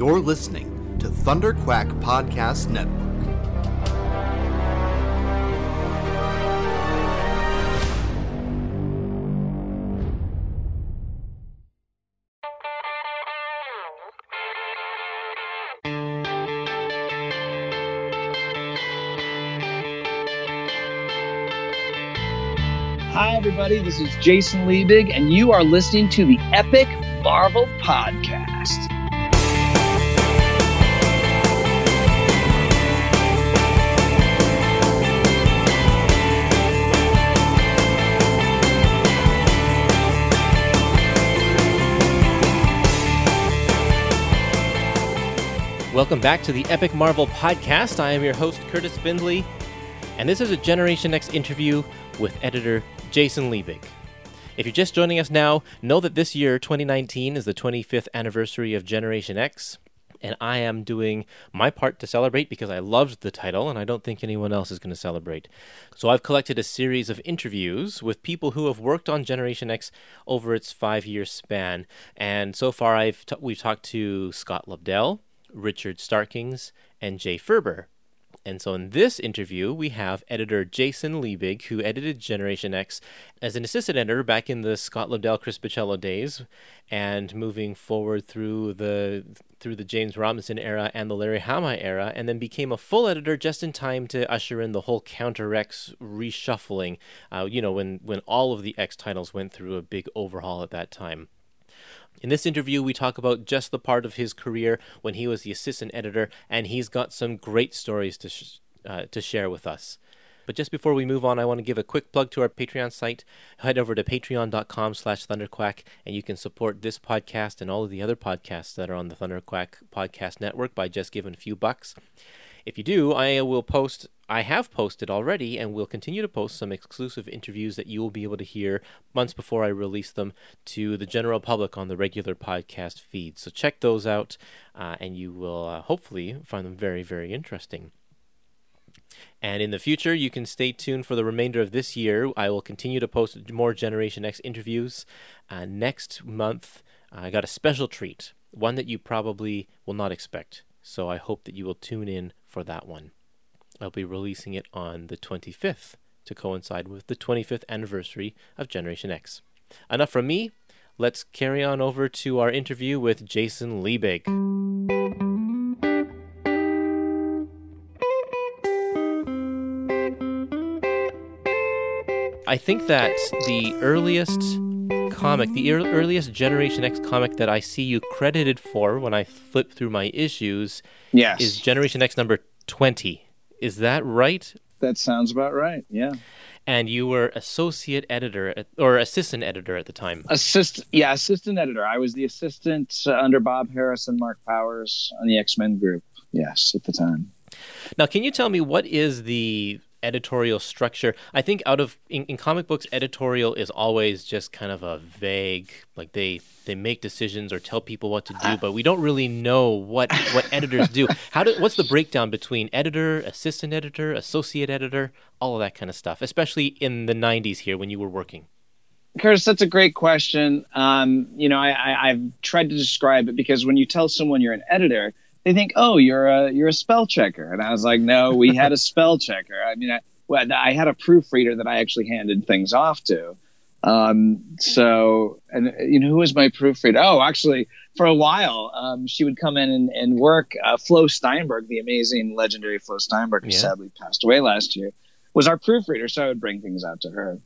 You're listening to Thunder Quack Podcast Network. Hi, everybody. This is Jason Liebig, and you are listening to the Epic Marvel Podcast. Welcome back to the Epic Marvel Podcast. I am your host, Curtis Findley, and this is a Generation X interview with editor Jason Liebig. If you're just joining us now, know that this year, 2019, is the 25th anniversary of Generation X, and I am doing my part to celebrate because I loved the title and I don't think anyone else is going to celebrate. So I've collected a series of interviews with people who have worked on Generation X over its five year span. And so far, I've t- we've talked to Scott Lobdell, Richard Starkings, and Jay Faerber. And so in this interview, we have editor Jason Liebig, who edited Generation X as an assistant editor back in the Scott Lobdell, Chris Bachalo days, and moving forward through the through the James Robinson era and the Larry Hama era, and then became a full editor just in time to usher in the whole Counter X reshuffling. Uh, you know, when when all of the X titles went through a big overhaul at that time. In this interview, we talk about just the part of his career when he was the assistant editor, and he's got some great stories to sh- uh, to share with us. But just before we move on, I want to give a quick plug to our Patreon site. Head over to patreon.com slash thunderquack, and you can support this podcast and all of the other podcasts that are on the Thunderquack Podcast Network by just giving a few bucks. If you do, I will post, I have posted already, and will continue to post some exclusive interviews that you will be able to hear months before I release them to the general public on the regular podcast feed. So check those out, uh, and you will uh, hopefully find them very, very interesting. And in the future, you can stay tuned for the remainder of this year. I will continue to post more Generation X interviews. Uh, next month, I got a special treat, one that you probably will not expect. So I hope that you will tune in for that one. I'll be releasing it on the 25th to coincide with the 25th anniversary of Generation X. Enough from me. Let's carry on over to our interview with Jason Liebig. I think that the earliest comic, the ear- earliest Generation X comic that I see you credited for when I flip through my issues Yes. is Generation X number 20. Is that right? that sounds about right. Yeah. And you were associate editor at, or assistant editor at the time. Assist, yeah, assistant editor. I was the assistant uh, under Bob Harras and Mark Powers on the X Men group. Yes, at the time. Now, can you tell me what is the editorial structure? I think out of in, in comic books, editorial is always just kind of a vague, like they they make decisions or tell people what to do, but we don't really know what what editors do. How do what's the breakdown between editor, assistant editor, associate editor, all of that kind of stuff, especially in the '90s here when you were working. Curtis, that's a great question. Um, you know, I, I, I've tried to describe it because when you tell someone you're an editor, they think, "Oh, you're a you're a spell checker," and I was like, "No, we had a spell checker. I mean, I, well, I had a proofreader that I actually handed things off to. Um, so, and you know, who was my proofreader? Oh, actually, for a while, um, she would come in and, and work. Uh, Flo Steinberg, the amazing, legendary Flo Steinberg, who Yeah. sadly passed away last year, was our proofreader. So I would bring things out to her.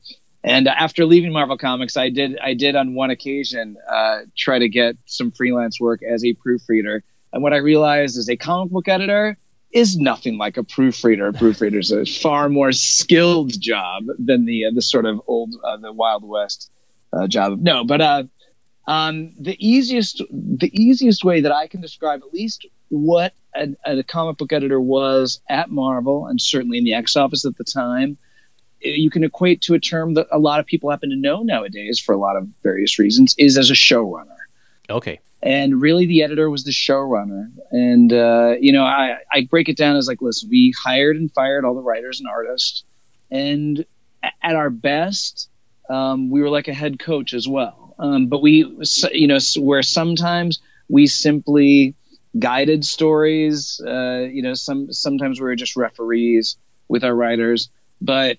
And after leaving Marvel Comics, I did I did on one occasion uh, try to get some freelance work as a proofreader. And what I realized is a comic book editor is nothing like a proofreader. A proofreader is a far more skilled job than the uh, the sort of old uh, the Wild West uh, job. No, but uh, um, the easiest the easiest way that I can describe at least what a, a comic book editor was at Marvel and certainly in the X office at the time you can equate to a term that a lot of people happen to know nowadays for a lot of various reasons is as a showrunner Okay. And really the editor was the showrunner. And uh, you know I, I break it down as like listen we hired and fired all the writers and artists. And at our best um, we were like a head coach as well. Um, but we you know where sometimes we simply guided stories. Uh, you know, some sometimes we were just referees with our writers, but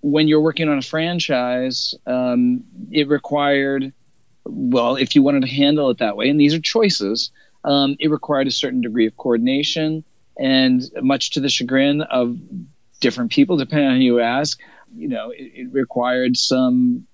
when you're working on a franchise, um, it required well, if you wanted to handle it that way, and these are choices, um, it required a certain degree of coordination, and much to the chagrin of different people, depending on who you ask, you know, it, it required some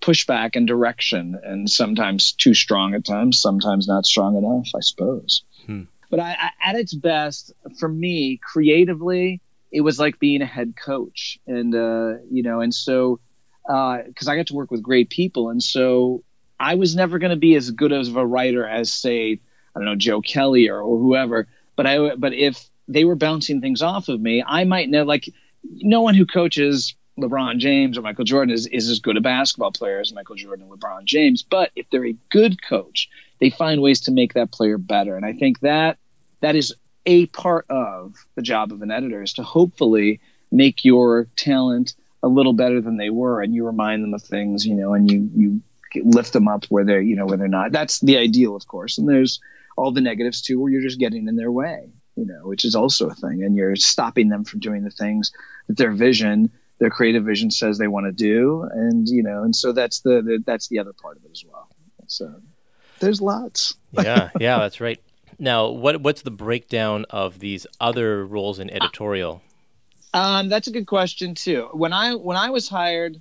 pushback and direction, and sometimes too strong at times, sometimes not strong enough, I suppose. Hmm. But I, I, at its best, for me, creatively, it was like being a head coach, and uh, you know, and so because uh, I got to work with great people, and so I was never going to be as good as a writer as, say, I don't know, Joe Kelly or, or whoever. But I, but if they were bouncing things off of me, I might know. Like, no one who coaches LeBron James or Michael Jordan is, is as good a basketball player as Michael Jordan and LeBron James. But if they're a good coach, they find ways to make that player better. And I think that that is a part of the job of an editor is to hopefully make your talent a little better than they were and you remind them of things, you know, and you you lift them up where they're, you know, where they're not. That's the ideal, of course. And there's all the negatives too, where you're just getting in their way, you know, which is also a thing. And you're stopping them from doing the things that their vision their creative vision says they want to do, and you know, and so that's the, the that's the other part of it as well. So there's lots. yeah, yeah, that's right. Now, what what's the breakdown of these other roles in editorial? Um, that's a good question too. When I when I was hired,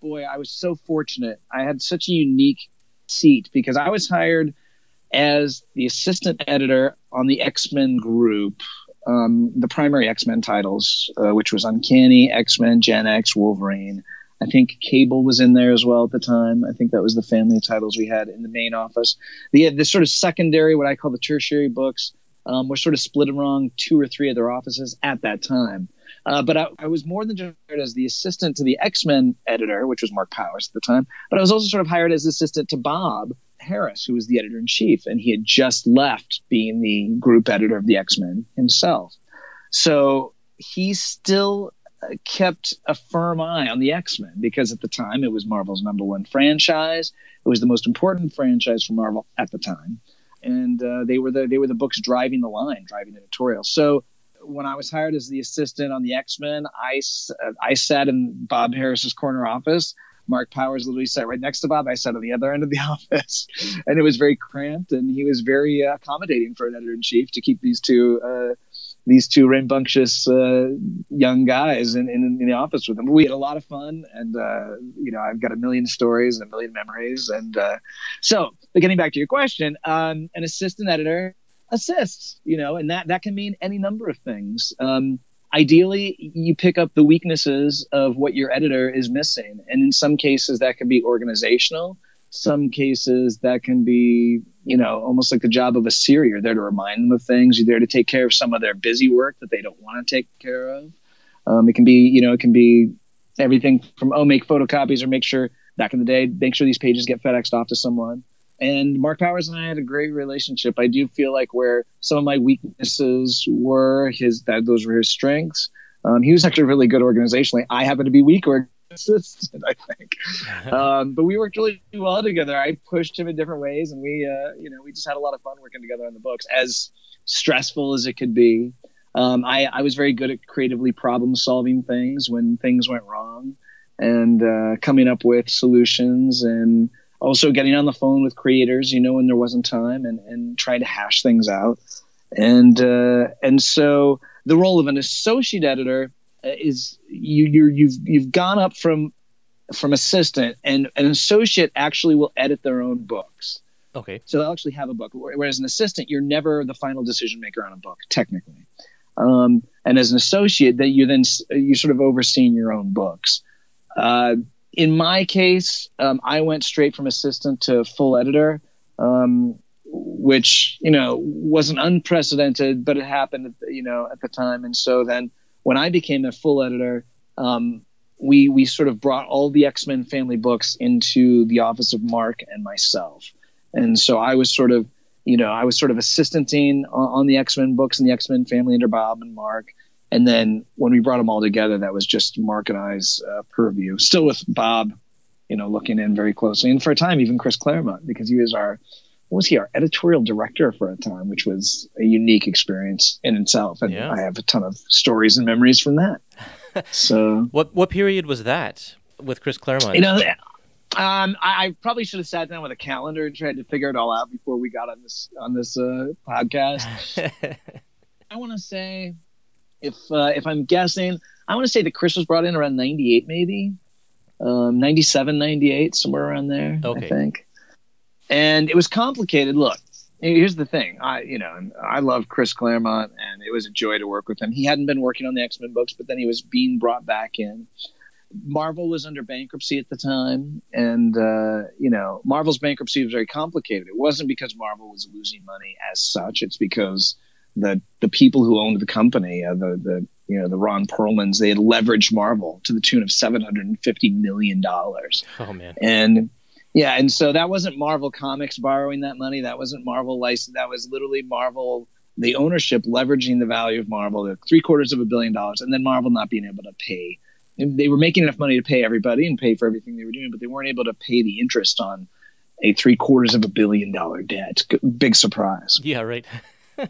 boy, I was so fortunate. I had such a unique seat because I was hired as the assistant editor on the X Men group um, the primary X Men titles, uh, which was Uncanny, X Men, Gen X, Wolverine. I think Cable was in there as well at the time. I think that was the family titles we had in the main office. The, the sort of secondary, what I call the tertiary books, um, were sort of split among two or three other offices at that time. Uh, but I, I, was more than just hired as the assistant to the X Men editor, which was Mark Powers at the time. But I was also sort of hired as assistant to Bob, Harras, who was the editor in chief, and he had just left being the group editor of the X Men himself. So he still uh, kept a firm eye on the X Men because at the time it was Marvel's number one franchise. It was the most important franchise for Marvel at the time, and uh, they were the they were the books driving the line, driving editorial. So when I was hired as the assistant on the X Men, I I sat in Bob Harras's corner office Mark Powers literally sat right next to Bob. I sat on the other end of the office, and it was very cramped. And he was very uh, accommodating for an editor in chief to keep these two uh, these two rambunctious uh, young guys in, in, in, the office with him. We had a lot of fun, and uh, you know, I've got a million stories and a million memories. And uh, so, but getting back to your question, um, an assistant editor assists, you know, and that that can mean any number of things. Um, ideally you pick up the weaknesses of what your editor is missing. And in some cases that can be organizational. Some cases that can be you know almost like the job of a seer you're there to remind them of things. You're there to take care of some of their busy work that they don't want to take care of. Um, it can be you know it can be everything from oh make photocopies or make sure back in the day make sure these pages get fedexed off to someone and Mark Powers and I had a great relationship. I do feel like where some of my weaknesses were, his that those were his strengths. Um, he was actually really good organizationally. I happen to be weak or assistant, I think. Um, but we worked really well together. I pushed him in different ways, and we, uh, you know, we just had a lot of fun working together on the books. As stressful as it could be, um, I, I was very good at creatively problem solving things when things went wrong, and uh, coming up with solutions and also getting on the phone with creators, you know, when there wasn't time and, and trying to hash things out. And, uh, and so the role of an associate editor uh, is you, you're, you've, you've gone up from, from assistant and an associate actually will edit their own books. Okay. So they'll actually have a book. Whereas an assistant, you're never the final decision maker on a book, technically. Um, and as an associate, that you then you sort of overseeing your own books. Uh, in my case, um, I went straight from assistant to full editor, um, which you know wasn't unprecedented, but it happened, you know, at the time. And so then, when I became a full editor, um, we we sort of brought all the X Men family books into the office of Mark and myself, and so I was sort of, you know, I was sort of assistanting on, on the X Men books and the X Men family under Bob and Mark. And then when we brought them all together, that was just Mark and I's uh, purview. Still with Bob, you know, looking in very closely, and for a time even Chris Claremont because he was our was he our editorial director for a time, which was a unique experience in itself, and Yeah. I have a ton of stories and memories from that. so What what period was that with Chris Claremont? you know, um, I, I probably should have sat down with a calendar and tried to figure it all out before we got on this on this uh, podcast. I want to say, if uh, if I'm guessing, I want to say that Chris was brought in around '98, maybe um, '97, '98, somewhere around there. Okay. I think. And it was complicated. Look, here's the thing. I, you know, I love Chris Claremont, and it was a joy to work with him. He hadn't been working on the X Men books, but then he was being brought back in. Marvel was under bankruptcy at the time, and uh, you know, Marvel's bankruptcy was very complicated. It wasn't because Marvel was losing money as such; it's because the the people who owned the company, uh, the the you know the Ron Perelmans, they had leveraged Marvel to the tune of seven hundred and fifty million dollars, oh man. and yeah, and so that wasn't Marvel Comics borrowing that money. That wasn't Marvel license. That was literally Marvel, the ownership leveraging the value of Marvel, the three quarters of a billion dollars, and then Marvel not being able to pay. They were making enough money to pay everybody and pay for everything they were doing, but they weren't able to pay the interest on a three quarters of a billion dollar debt. Big surprise. Yeah, right.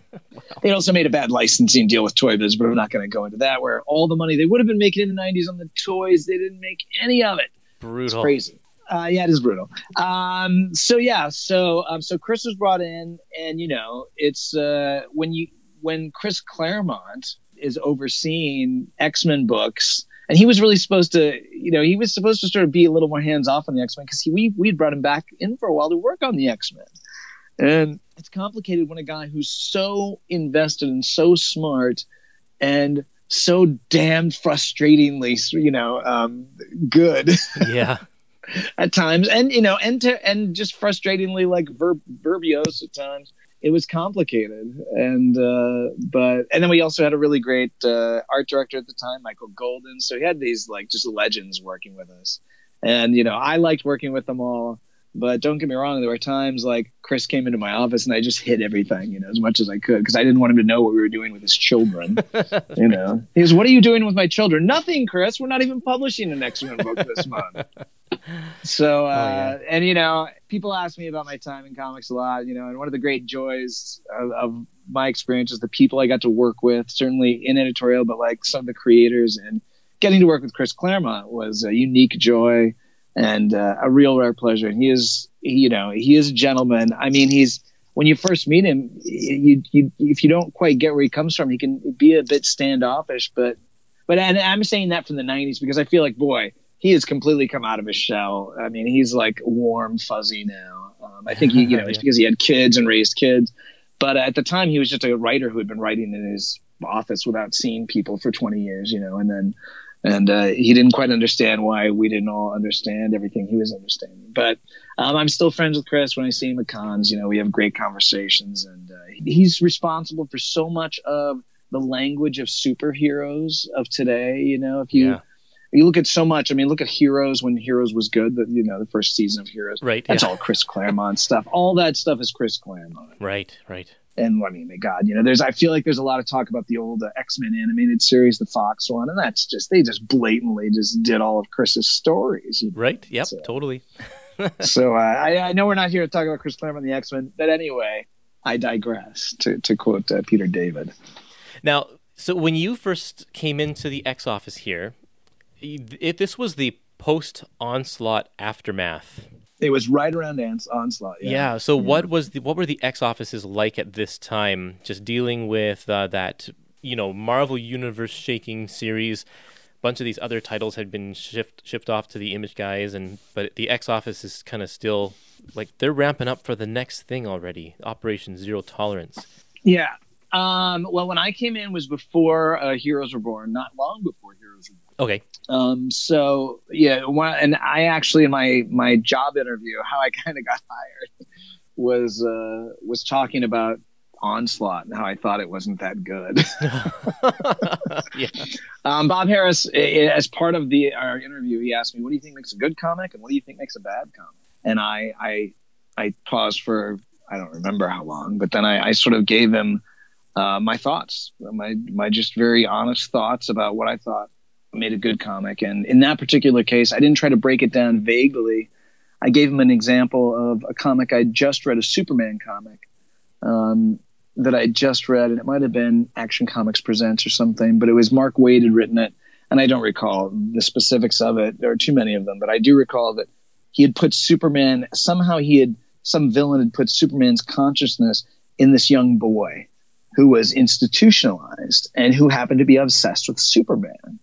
They also made a bad licensing deal with Toy Biz, but I'm not going to go into that. Where all the money they would have been making in the 90s on the toys, they didn't make any of it. It's Brutal. crazy. Uh, yeah, it is brutal. Um, so yeah, so um, so Chris was brought in, and you know, it's uh, when you when Chris Claremont is overseeing X Men books, and he was really supposed to, you know, he was supposed to sort of be a little more hands off on the X Men because we we brought him back in for a while to work on the X Men, and it's complicated when a guy who's so invested and so smart and so damned frustratingly, you know, um, good Yeah. at times, and you know, and to, and just frustratingly like verb, verbiose at times. It was complicated, and uh, but and then we also had a really great uh, art director at the time, Michael Golden. So he had these like just legends working with us, and you know, I liked working with them all. But don't get me wrong, there were times like Chris came into my office and I just hid everything, you know, as much as I could because I didn't want him to know what we were doing with his children. you know, he goes, "What are you doing with my children?" Nothing, Chris. We're not even publishing an X Men book this month. So, uh, and you know, people ask me about my time in comics a lot, you know, and one of the great joys of, of my experience is the people I got to work with, certainly in editorial, but like some of the creators and getting to work with Chris Claremont was a unique joy and uh, a real rare pleasure. And he is, he, you know, he is a gentleman. I mean, he's, when you first meet him, you, you, if you don't quite get where he comes from, he can be a bit standoffish, but, but, and I'm saying that from the 90s because I feel like, boy, he has completely come out of his shell. I mean, he's like warm, fuzzy now. Um, I think he, you know, it's because he had kids and raised kids. But at the time, he was just a writer who had been writing in his office without seeing people for 20 years, you know, and then, and uh, he didn't quite understand why we didn't all understand everything he was understanding. But um, I'm still friends with Chris when I see him at cons. You know, we have great conversations, and uh, he's responsible for so much of the language of superheroes of today. You know, if you Yeah. you look at so much. I mean, look at Heroes when Heroes was good. The, you know, the first season of Heroes. Right. That's yeah. all Chris Claremont stuff. All that stuff is Chris Claremont. Right. Right. And I mean, God, you know, there's. I feel like there's a lot of talk about the old uh, X Men animated series, the Fox one, and that's just they just blatantly just did all of Chris's stories. you know. Right. Yep. So- Totally. So uh, I, I know we're not here to talk about Chris Claremont and the X Men, but anyway, I digress. To to quote uh, Peter David. Now, so when you first came into the X office here, it, this was the post onslaught aftermath. It was right around Ans- Onslaught. Yeah. Yeah. so what was the what were the X offices like at this time? Just dealing with uh, that, you know, Marvel Universe shaking series. A bunch of these other titles had been shipped shipped off to the Image guys, and but the X office is kind of still like they're ramping up for the next thing already. Operation Zero Tolerance. Yeah. Um, well, when I came in was before uh, Heroes Reborn, not long before Heroes Were Born. Okay. Um, so yeah, one, and I actually in my my job interview, how I kind of got hired was uh, was talking about Onslaught and how I thought it wasn't that good. yeah. um, Bob Harras, as part of the our interview, he asked me, "What do you think makes a good comic, and what do you think makes a bad comic?" And I I I paused for I don't remember how long, but then I, I sort of gave him uh, my thoughts, my my just very honest thoughts about what I thought made a good comic. And in that particular case, I didn't try to break it down vaguely. I gave him an example of a comic I just read, a Superman comic um, that I just read, and it might have been Action Comics Presents or something, but it was Mark Waid had written it, and I don't recall the specifics of it. There are too many of them, but I do recall that he had put Superman somehow he had some villain had put Superman's consciousness in this young boy who was institutionalized and who happened to be obsessed with Superman.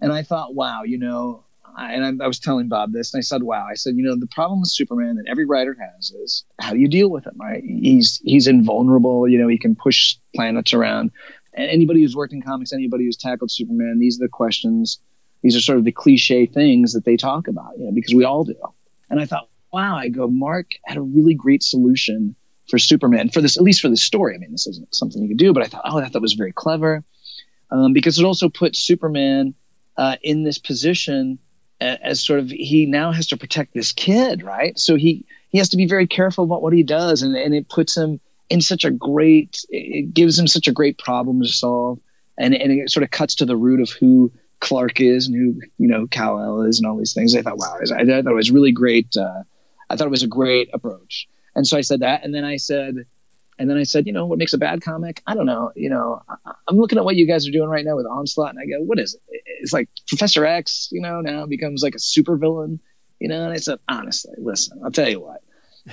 And I thought, wow, you know, I, and I, I, was telling Bob this, and I said, "Wow!" I said, "You know, the problem with Superman that every writer has is how do you deal with him? Right? He's he's invulnerable. You know, he can push planets around. And anybody who's worked in comics, anybody who's tackled Superman, these are the questions. These are sort of the cliche things that they talk about. You know, because we all do. And I thought, wow! I go, Mark had a really great solution for Superman for this, at least for this story. I mean, this isn't something you could do, but I thought, oh, thought was very clever um, because it also put Superman uh, in this position as sort of he now has to protect this kid, right? So he he has to be very careful about what he does, and and it puts him in such a great it gives him such a great problem to solve, and and it sort of cuts to the root of who Clark is and who you know El is and all these things. I thought, wow, I, I thought it was really great. Uh, I thought it was a great approach, and so I said that, and then I said and then I said, you know, what makes a bad comic? I don't know. You know, I, am looking at what you guys are doing right now with Onslaught, and I go, what is it? It's like Professor X, you know, now becomes like a supervillain, you know. And I said, honestly, listen, I'll tell you what.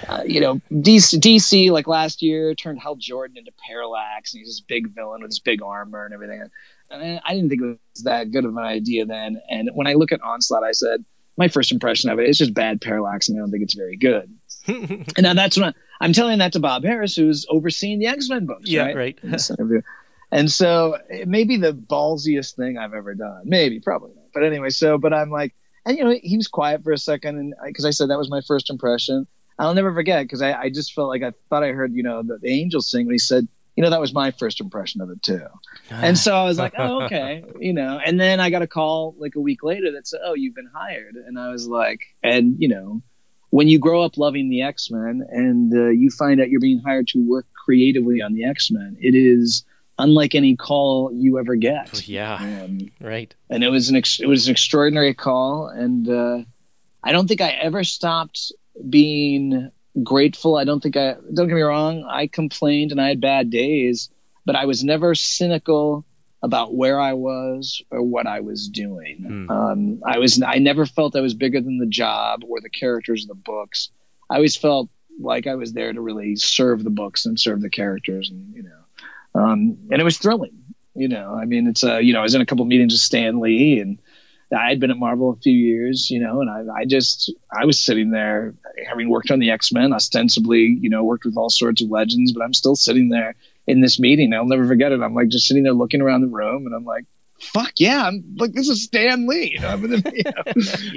Uh, you know, DC, DC like last year turned Hal Jordan into Parallax, and he's this big villain with his big armor and everything. And I didn't think it was that good of an idea then. And when I look at Onslaught, I said, my first impression of it is just bad Parallax, and I don't think it's very good. And now that's what I, am telling that to Bob Harras, who's overseeing the X Men books. Yeah, right. right. and so it may be the ballsiest thing I've ever done. Maybe, probably not. But anyway, so but I'm like, and you know, he was quiet for a second, and because I said that was my first impression. I'll never forget because I, I just felt like I thought I heard you know the, the angels sing when he said you know, that was my first impression of it too. And so I was like, oh, okay, you know, and then I got a call like a week later that said, oh, you've been hired. And I was like, and you know, when you grow up loving the X Men and uh, you find out you're being hired to work creatively on the X Men, it is unlike any call you ever get. Yeah, um, right. And it was an ex- it was an extraordinary call, and uh, I don't think I ever stopped being grateful. I don't think I don't get me wrong. I complained and I had bad days, but I was never cynical about where I was or what I was doing. Mm. Um, I was I never felt I was bigger than the job or the characters of the books. I always felt like I was there to really serve the books and serve the characters, and you know, um, and it was thrilling. You know, I mean, it's a uh, you know, I was in a couple meetings with Stan Lee, and I had been at Marvel a few years, you know, and I, I just I was sitting there having worked on the X Men, ostensibly, you know, worked with all sorts of legends, but I'm still sitting there in this meeting. I'll never forget it. I'm like just sitting there looking around the room, and I'm like, "Fuck yeah!" I'm like, "This is Stan Lee," you know. you know? yeah.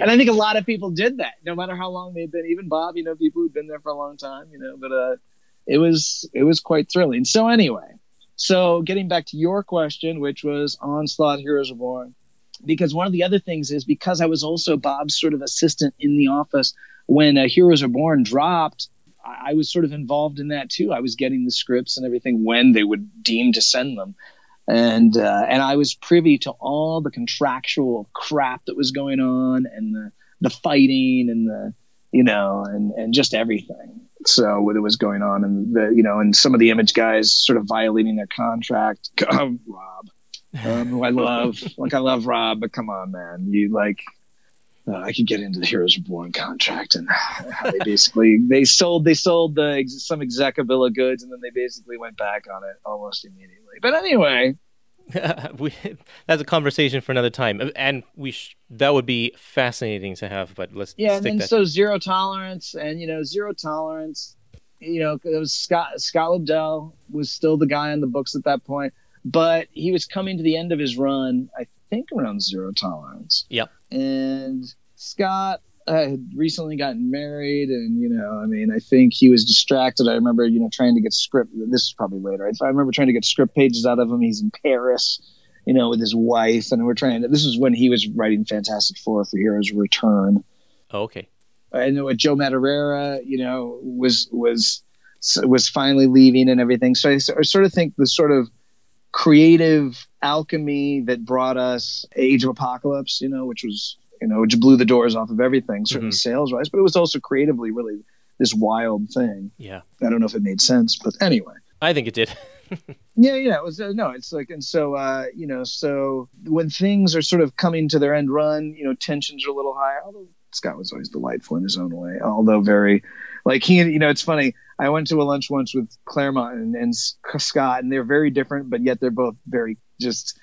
And I think a lot of people did that, no matter how long they'd been. Even Bob, you know, people who'd been there for a long time, you know. But uh, it was it was quite thrilling. So anyway, so getting back to your question, which was Onslaught: Heroes Reborn, because one of the other things is because I was also Bob's sort of assistant in the office when uh, Heroes Reborn dropped I was sort of involved in that too. I was getting the scripts and everything when they would deem to send them, and uh, and I was privy to all the contractual crap that was going on and the the fighting and the you know and and just everything. So what it was going on and the you know and some of the image guys sort of violating their contract. Rob, um, who I love, like I love Rob, but come on, man, you like uh, I could get into the Heroes Reborn contract and how they basically they sold they sold the some exec bill of goods and then they basically went back on it almost immediately. But anyway, we, that's a conversation for another time, and we sh- that would be fascinating to have. But let's yeah, and then that. so zero tolerance and you know zero tolerance. You know, it was Scott Scott Lobdell was still the guy on the books at that point, but he was coming to the end of his run. I think around zero tolerance. Yep. And Scott had recently gotten married, and you know, I mean, I think he was distracted. I remember, you know, trying to get script. This is probably later. I, I remember trying to get script pages out of him. He's in Paris, you know, with his wife, and we're trying to. This is when he was writing Fantastic Four for Heroes Return. Oh, okay. I know Joe Madureira, you know, was was was finally leaving and everything. So I, I sort of think the sort of creative alchemy that brought us Age of Apocalypse, you know, which was you know, which blew the doors off of everything, certainly Mhm. sales wise, but it was also creatively really this wild thing. Yeah. I don't know if it made sense, but anyway. I think it did. Yeah, yeah, it was uh, no, it's like, and so uh, you know, so when things are sort of coming to their end run, you know, tensions are a little higher. Although Scott was always delightful in his own way, although very, like he, you know, it's funny. I went to a lunch once with Claremont and, and Scott, and they're very different, but yet they're both very just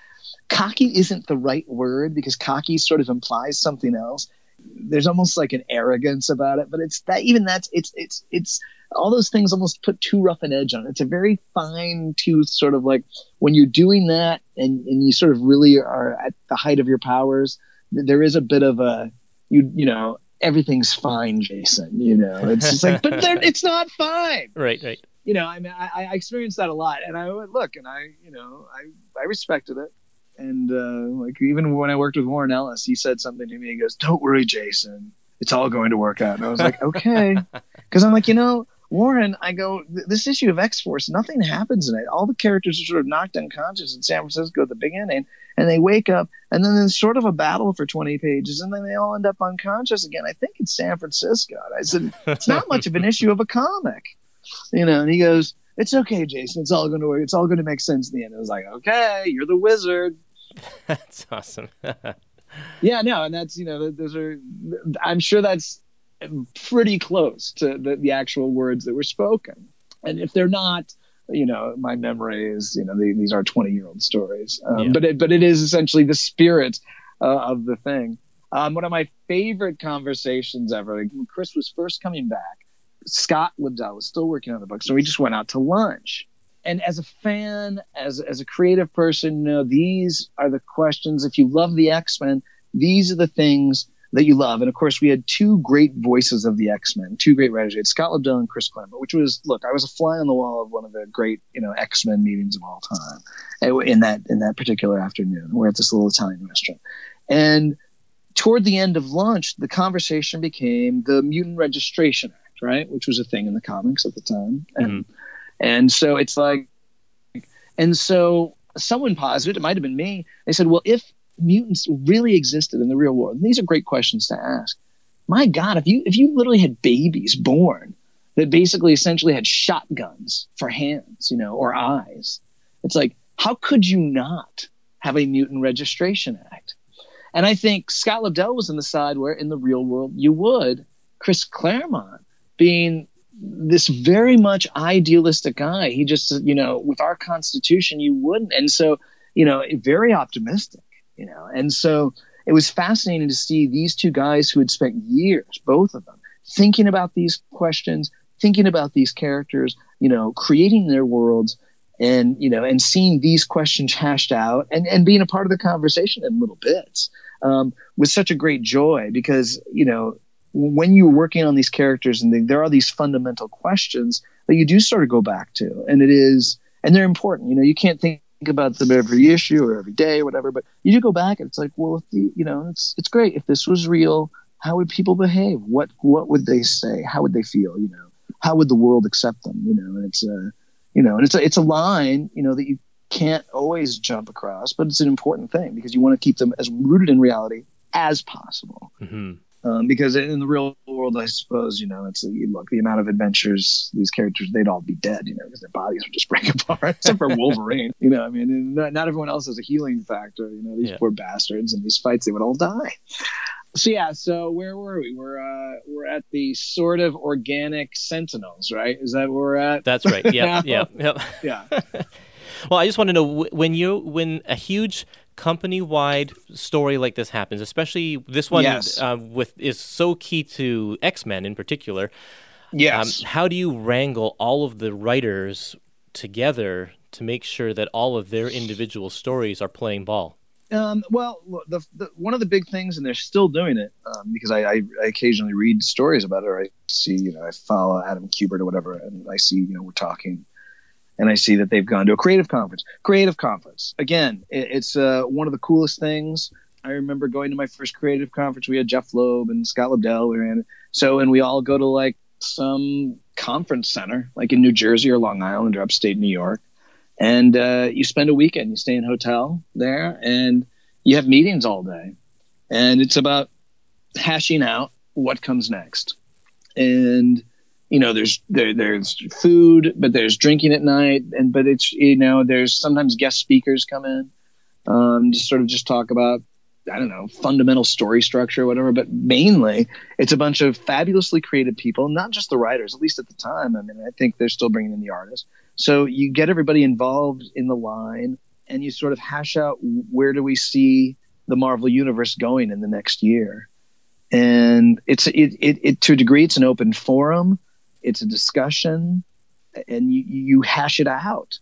cocky. Isn't the right word because cocky sort of implies something else. There's almost like an arrogance about it, but it's that even that's it's it's it's all those things almost put too rough an edge on it. It's a very fine tooth sort of like when you're doing that and, and you sort of really are at the height of your powers, there is a bit of a you you know everything's fine, Jason. You know, it's just like, but it's not fine. right, right. You know, I mean, I, I experienced that a lot, and I went, look, and I, you know, I I respected it, and uh, like even when I worked with Warren Ellis, he said something to me. He goes, "Don't worry, Jason, it's all going to work out." And I was like, okay, because I'm like, you know. Warren, I go, this issue of X Force, nothing happens in it. All the characters are sort of knocked unconscious in San Francisco at the beginning, and they wake up, and then there's sort of a battle for 20 pages, and then they all end up unconscious again. I think it's San Francisco. And I said, it's not much of an issue of a comic, you know. And he goes, it's okay, Jason. It's all going to work. It's all going to make sense in the end. I was like, okay, you're the wizard. That's awesome. Yeah, no, and that's you know, those are. I'm sure that's pretty close to the, the actual words that were spoken, and if they're not, you know, my memory is you know the, these are 20 year old stories, um, Yeah. but it, but it is essentially the spirit uh, of the thing. Um, one of my favorite conversations ever. Like, when Chris was first coming back, Scott Lobdell was still working on the book, so we just went out to lunch. And as a fan, as as a creative person, you know, these are the questions. If you love the X Men, these are the things that you love. And of course, we had two great voices of the X Men, two great writers. We had Scott Lobdell and Chris Claremont, which was look, I was a fly on the wall of one of the great, you know, X Men meetings of all time. uh, In that in that particular afternoon, we're at this little Italian restaurant, and toward the end of lunch, the conversation became the Mutant Registration Act, right, which was a thing in the comics at the time, and and so it's like, and so someone posited, it might have been me. They said, well, if mutants really existed in the real world, and these are great questions to ask. My God, if you if you literally had babies born that basically essentially had shotguns for hands, you know, or eyes, it's like, how could you not have a mutant registration act? And I think Scott Lobdell was on the side where in the real world you would. Chris Claremont being this very much idealistic guy. He just, you know, with our constitution, you wouldn't. And so, you know, very optimistic, you know. And so it was fascinating to see these two guys who had spent years, both of them, thinking about these questions, thinking about these characters, you know, creating their worlds and, you know, and seeing these questions hashed out and, and being a part of the conversation in little bits um, was such a great joy because, you know, when you're working on these characters and they, there are these fundamental questions that you do sort of go back to and it is and they're important you know you can't think about them every issue or every day or whatever but you do go back and it's like well if the you know it's it's great. If this was real how would people behave? What what would they say? How would they feel? You know how would the world accept them? You know and it's a you know and it's a it's a line you know that you can't always jump across but it's an important thing because you want to keep them as rooted in reality as possible. Hmm um, because in the real world, I suppose you know it's look the amount of adventures these characters they'd all be dead, you know, because their bodies would just break apart, except for Wolverine. You know, I mean, not, not everyone else has a healing factor. You know, these Yeah. poor bastards in these fights they would all die. So yeah, so where were we? We're uh, we're at the sort of organic Sentinels, right? Is that where we're at? That's right. Yeah, yeah, yeah. yeah. Well, I just want to know when you when a huge company-wide story like this happens, especially this one Yes. uh, with is so key to X-Men in particular. Yes. Um, how do you wrangle all of the writers together to make sure that all of their individual stories are playing ball? Um, well, the, the, one of the big things, and they're still doing it, um, because I, I, I occasionally read stories about it, or I see, you know, I follow Adam Kubert or whatever, and I see, you know, we're talking, and I see that they've gone to a creative conference. Creative conference. Again, it, it's uh, one of the coolest things. I remember going to my first creative conference. We had Jeph Loeb and Scott Lobdell. We in. So, and we all go to like some conference center, like in New Jersey or Long Island or upstate New York and uh, you spend a weekend. You stay in a hotel there, and you have meetings all day. And it's about hashing out what comes next. And you know, there's there, there's food, but there's drinking at night, and but it's you know, there's sometimes guest speakers come in, um, to sort of just talk about I don't know fundamental story structure or whatever. But mainly, it's a bunch of fabulously creative people, not just the writers. At least at the time, I mean, I think they're still bringing in the artists. So you get everybody involved in the line, and you sort of hash out where do we see the Marvel universe going in the next year. And it's it, it, it to a degree it's an open forum it's a discussion and you, you hash it out.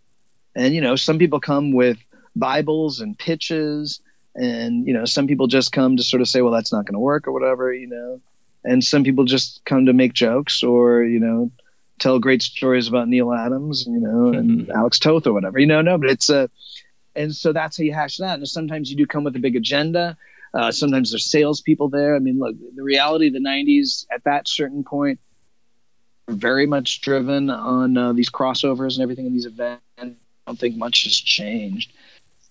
And, you know, some people come with Bibles and pitches and, you know, some people just come to sort of say, well, that's not going to work or whatever, you know, and some people just come to make jokes or, you know, tell great stories about Neal Adams, you know, and Alex Toth or whatever, you know, no, but it's a, and so that's how you hash that. And sometimes you do come with a big agenda. Uh, sometimes there's salespeople there. I mean, look, the reality of the 90s at that certain point, very much driven on uh, these crossovers and everything in these events. I don't think much has changed.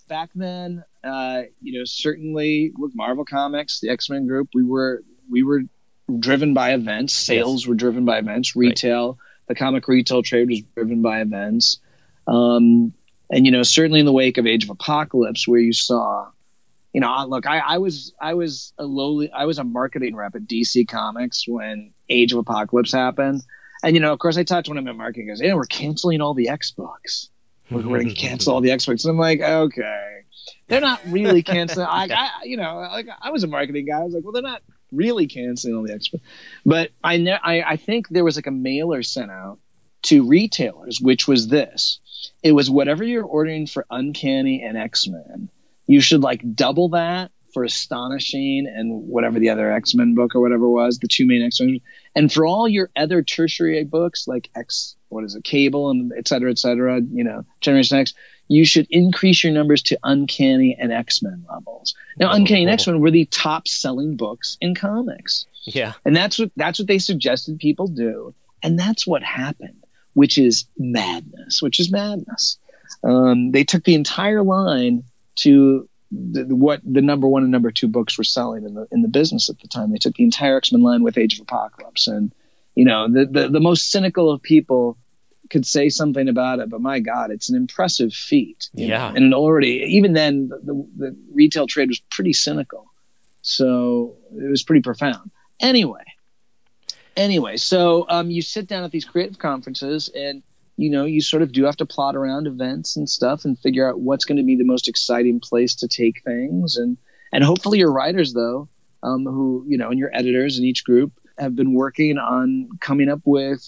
Back then, uh, you know, certainly with Marvel Comics, the X Men group, we were we were driven by events. Sales yes. were driven by events. Retail, right. the comic retail trade was driven by events. Um, and you know, certainly in the wake of Age of Apocalypse, where you saw, you know, look, I, I was I was a lowly I was a marketing rep at DC Comics when Age of Apocalypse happened and you know, of course, I talked to one of my marketing guys. Yeah, we're canceling all the X books. We're going to mm-hmm. cancel all the X books. And I'm like, okay, they're not really canceling. I, I, you know, like I was a marketing guy. I was like, well, they're not really canceling all the X books. But I, ne- I, I think there was like a mailer sent out to retailers, which was this: it was whatever you're ordering for Uncanny and X Men, you should like double that for Astonishing and whatever the other X Men book or whatever was, the two main X Men. And for all your other tertiary books like X, what is it, Cable and et cetera, et cetera, you know, Generation X, you should increase your numbers to Uncanny and X Men levels. Now, oh, Uncanny and X Men were the top selling books in comics. Yeah. And that's what that's what they suggested people do. And that's what happened, which is madness, which is madness. Um, they took the entire line to the, what the number one and number two books were selling in the in the business at the time. They took the entire X Men line with Age of Apocalypse, and you know the, the the most cynical of people could say something about it, but my God, it's an impressive feat. Yeah, know? and it already even then the, the, the retail trade was pretty cynical, so it was pretty profound. Anyway, anyway, so um, you sit down at these creative conferences and you know, you sort of do have to plot around events and stuff and figure out what's going to be the most exciting place to take things. And, and hopefully your writers, though, um, who, you know, and your editors in each group have been working on coming up with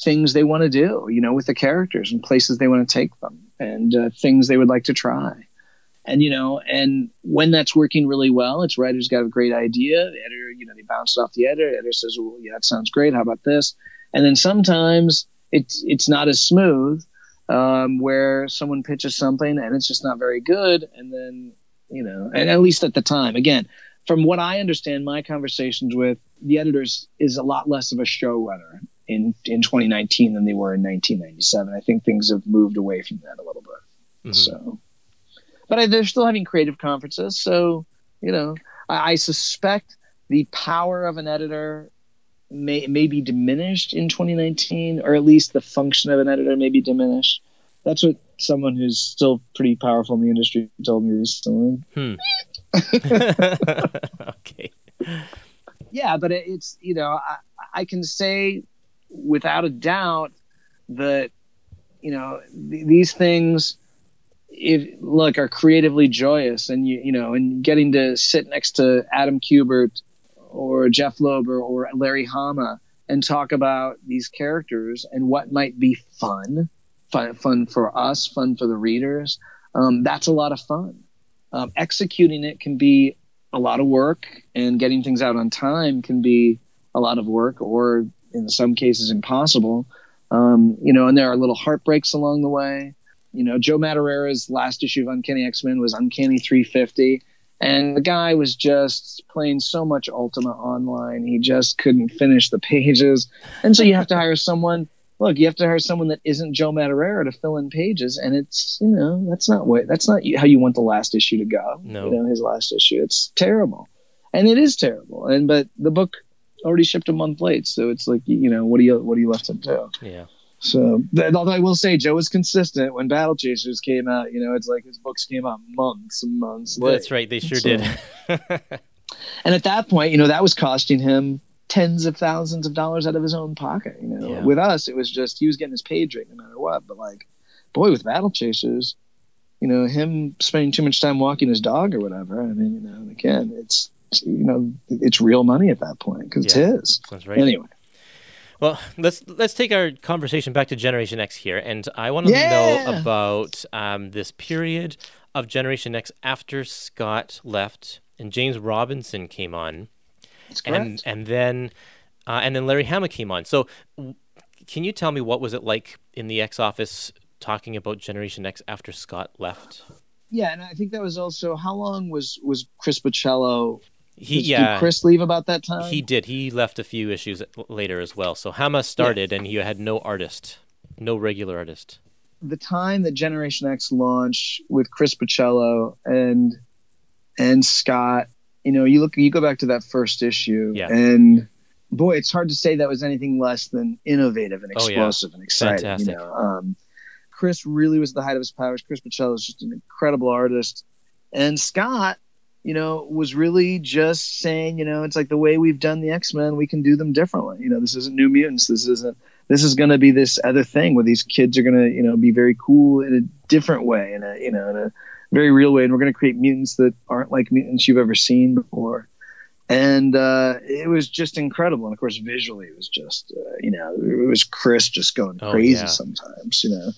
things they want to do, you know, with the characters and places they want to take them and uh, things they would like to try. And, you know, and when that's working really well, it's writers got a great idea. The editor, you know, they bounce it off the editor. The editor says, well, yeah, that sounds great. How about this? And then sometimes it's it's not as smooth um, where someone pitches something and it's just not very good, and then you know, and at least at the time, again, from what I understand, my conversations with the editors is a lot less of a showrunner in in 2019 than they were in 1997. I think things have moved away from that a little bit. Mm-hmm. So, but I, they're still having creative conferences, so you know, I, I suspect the power of an editor may, may be diminished in 2019, or at least the function of an editor may be diminished. That's what someone who's still pretty powerful in the industry told me recently. Hmm. okay. Yeah, but it's you know I, I can say without a doubt that you know th- these things if look are creatively joyous and you you know and getting to sit next to Adam Kubert or Jeph Loeb or Larry Hama and talk about these characters and what might be fun, fun, fun for us, fun for the readers. Um, that's a lot of fun. Um, executing it can be a lot of work, and getting things out on time can be a lot of work, or in some cases impossible. Um, you know, and there are little heartbreaks along the way. You know, Joe Madureira's last issue of Uncanny X Men was Uncanny 350 and the guy was just playing so much Ultima Online, he just couldn't finish the pages. And so you have to hire someone. Look, you have to hire someone that isn't Joe Madureira to fill in pages, and it's you know that's not what that's not how you want the last issue to go. No, you know his last issue. It's terrible. and it is terrible. And but the book already shipped a month late, so it's like you know what do you what do you left to do? Yeah. So, although I will say, Joe was consistent when Battle Chasers came out. You know, it's like his books came out months and months. Late. That's right. They sure so, did. and at that point, you know, that was costing him tens of thousands of dollars out of his own pocket. You know, yeah. with us, it was just he was getting his page rate no matter what. But like, boy, with Battle Chasers, you know, him spending too much time walking his dog or whatever. I mean, you know, again, it's you know, it's real money at that point because yeah. it's his. That's right. Anyway. Well, let's let's take our conversation back to Generation X here, and I want to yeah. know about um, this period of Generation X after Scott left and James Robinson came on, and and then uh, and then Larry Hama came on. So, can you tell me what was it like in the X office talking about Generation X after Scott left? Yeah, and I think that was also how long was was Chris Bachalo he did, yeah. Did Chris leave about that time? He did. He left a few issues later as well. So Hama started, yeah. and he had no artist, no regular artist. The time that Generation X launched with Chris Bachalo and and Scott, you know, you look, you go back to that first issue, yeah. and boy, it's hard to say that was anything less than innovative and explosive oh, yeah. and exciting. Fantastic. You know, um, Chris really was the height of his powers. Chris Bachalo is just an incredible artist, and Scott you know, was really just saying, you know, it's like the way we've done the X Men, we can do them differently. You know, this isn't New Mutants. This isn't. This is going to be this other thing where these kids are going to, you know, be very cool in a different way, in a, you know, in a very real way, and we're going to create mutants that aren't like mutants you've ever seen before. And uh, it was just incredible. And of course, visually, it was just, uh, you know, it was Chris just going oh, crazy yeah. sometimes. You know,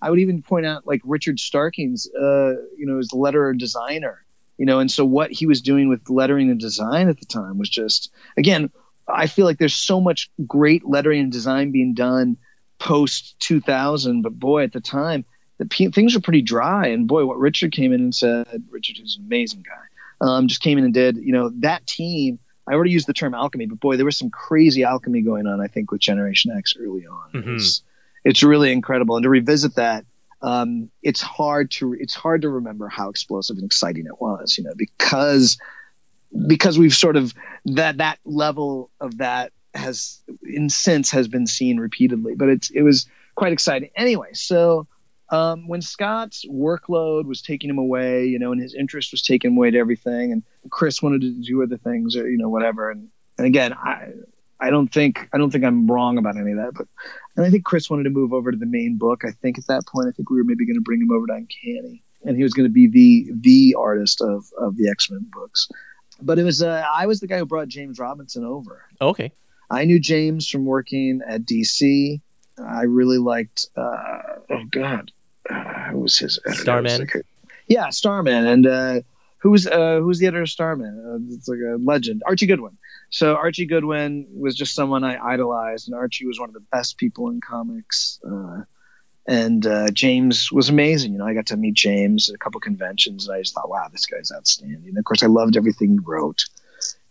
I would even point out like Richard Starkings, uh, you know, is the letterer designer you know, and so what he was doing with lettering and design at the time was just, again, I feel like there's so much great lettering and design being done post 2000, but boy, at the time, the things were pretty dry. And boy, what Richard came in and said, Richard is an amazing guy, um, just came in and did, you know, that team. I already used the term alchemy, but boy, there was some crazy alchemy going on. I think with Generation X early on, mm-hmm. it's, it's really incredible. And to revisit that um, it's hard to it's hard to remember how explosive and exciting it was, you know, because because we've sort of that that level of that has in since has been seen repeatedly, but it's it was quite exciting. Anyway, so um, when Scott's workload was taking him away, you know, and his interest was taking away to everything, and Chris wanted to do other things or you know whatever, and and again, I I don't think I don't think I'm wrong about any of that, but and I think Chris wanted to move over to the main book. I think at that point, I think we were maybe going to bring him over to Uncanny, and he was going to be the the artist of of the X Men books. But it was uh, I was the guy who brought James Robinson over. Okay. I knew James from working at DC. I really liked. Uh, oh God, uh, who was his editor? Starman. Like, yeah, Starman, and uh, who's uh, who's the editor of Starman? Uh, it's like a legend, Archie Goodwin. So Archie Goodwin was just someone I idolized, and Archie was one of the best people in comics. Uh, and uh, James was amazing. You know, I got to meet James at a couple conventions, and I just thought, wow, this guy's outstanding. And of course, I loved everything he wrote.